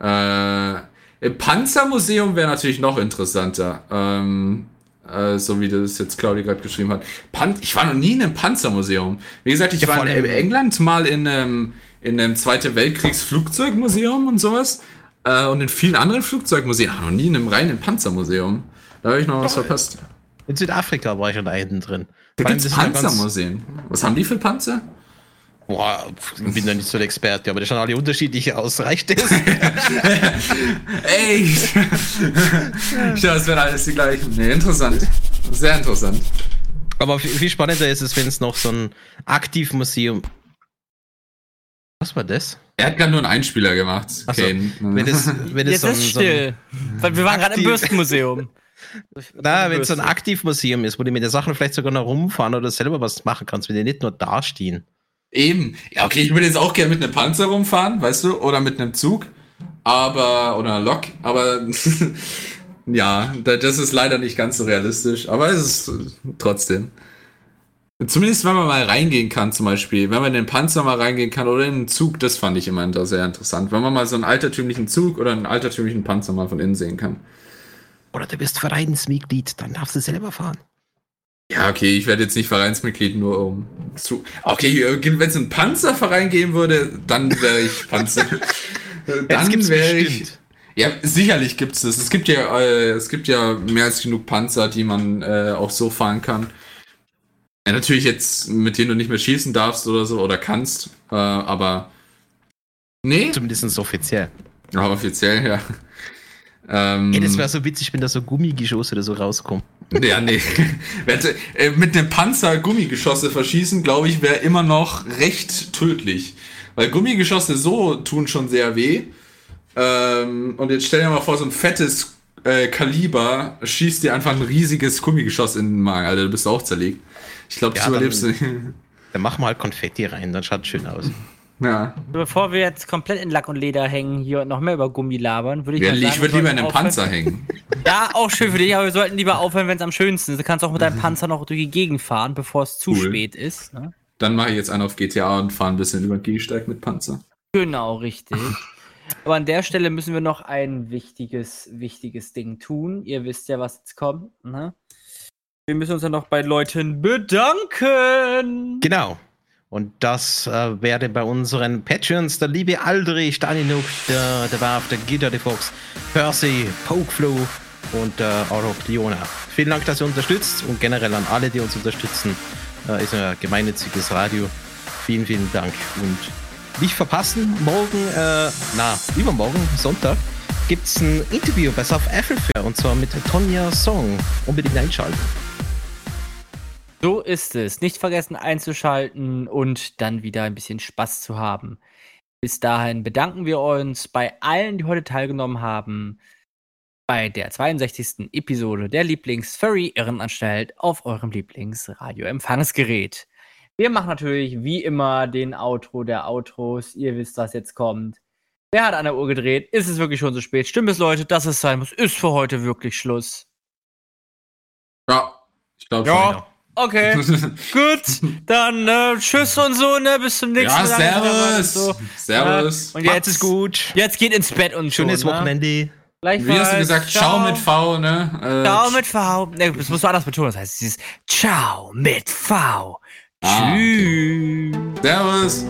äh, im Panzermuseum wäre natürlich noch interessanter. Ähm, äh, so wie das jetzt Claudia gerade geschrieben hat. Pan ich war noch nie in einem Panzermuseum. Wie gesagt, ich Ja, war in England mal in einem, in einem Zweite Weltkriegs-Flugzeugmuseum und sowas. Äh, und in vielen anderen Flugzeugmuseen. Aber noch nie in einem reinen Panzermuseum. Da habe ich noch was verpasst. In Südafrika war ich schon da hinten drin. Da ja ganz- Panzermuseen. Was haben die für Panzer? Boah, ich bin da nicht so der Experte, aber die schauen alle unterschiedlich aus. Reicht das? Ey! ich dachte, das wären alles die gleichen. Nee, interessant. Sehr interessant. aber viel spannender ist es, wenn es noch so ein Aktivmuseum. Was war das? Er hat gerade nur einen Einspieler gemacht. Ach so. Kane. Wenn es, wenn es Jetzt so ein, ist so still. Weil wir waren gerade im Bürstenmuseum. na, wenn es so ein. Aktivmuseum ist, wo du mit den Sachen vielleicht sogar noch rumfahren oder selber was machen kannst, wenn die nicht nur dastehen. Eben. Ja, okay, ich würde jetzt auch gerne mit einem Panzer rumfahren, weißt du, oder mit einem Zug, aber, oder einer Lok, aber ja, da- das ist leider nicht ganz so realistisch, aber es ist trotzdem. Zumindest wenn man mal reingehen kann, zum Beispiel, wenn man in den Panzer mal reingehen kann oder in einen Zug, das fand ich immer sehr interessant. Wenn man mal so einen altertümlichen Zug oder einen altertümlichen Panzer mal von innen sehen kann. Oder du bist Vereinsmitglied, dann darfst du selber fahren. Ja, okay, ich werde jetzt nicht Vereinsmitglied nur um zu. Okay, wenn es einen Panzerverein geben würde, dann wäre ich Panzer. Dann wäre ich. Ja, sicherlich gibt's das. Es gibt ja, äh, es gibt ja mehr als genug Panzer, die man äh, auch so fahren kann. Ja, natürlich jetzt, mit denen du nicht mehr schießen darfst oder so oder kannst, äh, aber nee, Zumindest offiziell. aber offiziell ja. Ähm, Ey, das wäre so witzig, wenn da so Gummigeschosse oder so rauskommen. Ja, nee. Äh, mit einem Panzer Gummigeschosse verschießen, glaube ich, wäre immer noch recht tödlich. Weil Gummigeschosse so tun schon sehr weh. Ähm, und jetzt stell dir mal vor, so ein fettes äh, Kaliber schießt dir einfach ein riesiges Gummigeschoss in den Magen, Alter, du bist auch zerlegt. Ich glaube, das Ja, dann- überlebst du. Dann machen wir halt Konfetti rein, dann schaut schön aus. ja. Bevor wir jetzt komplett in Lack und Leder hängen hier und noch mehr über Gummi labern, würde ich Ja, mal sagen, ich würde lieber in einem Panzer hängen. Ja, auch schön für dich, aber wir sollten lieber aufhören, wenn es am schönsten ist. Du kannst auch mit deinem Panzer noch durch die Gegend fahren, bevor es zu Cool. spät ist. Ne? Dann mache ich jetzt einen auf GTA und fahre ein bisschen über den Gehsteig mit Panzer. Genau, richtig. Aber an der Stelle müssen wir noch ein wichtiges, wichtiges Ding tun. Ihr wisst ja, was jetzt kommt. Ne? Wir müssen uns ja noch bei Leuten bedanken. Genau. Und das äh, wäre bei unseren Patreons der liebe Aldrich, Daninuk, der, der Warf, der Gitter, der Fox, Percy, Pokeflow und der Oropliona. Vielen Dank, dass ihr unterstützt und generell an alle, die uns unterstützen. Äh, ist ein gemeinnütziges Radio. Vielen, vielen Dank. Und nicht verpassen, morgen, äh, na, übermorgen, Sonntag, gibt es ein Interview bei South Africa und zwar mit Tonja Song. Unbedingt einschalten. So ist es. Nicht vergessen einzuschalten und dann wieder ein bisschen Spaß zu haben. Bis dahin bedanken wir uns bei allen, die heute teilgenommen haben, bei der 62. Episode der Lieblings-Furry-Irrenanstalt auf eurem Lieblingsradio-Empfangsgerät. Wir machen natürlich wie immer den Outro der Outros. Ihr wisst, was jetzt kommt. Wer hat an der Uhr gedreht? Ist es wirklich schon so spät? Stimmt es, Leute, dass es sein muss? Ist für heute wirklich Schluss. Ja, ich glaube Ja. Okay. Gut, dann äh, tschüss und so, ne? Bis zum nächsten ja, Mal. servus. So. Servus. Und Macht jetzt es gut. Jetzt geht ins Bett und Schönes so, ne? Wochenende. Gleichfalls. Wie hast du gesagt? Ciao mit V, ne? Äh, Ciao mit V. Ne, das musst du anders betonen. Das heißt, es ist Ciao mit V. Ah, Tschüss. Servus.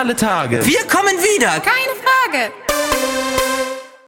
Alle Tage. Wir kommen wieder. Keine Frage.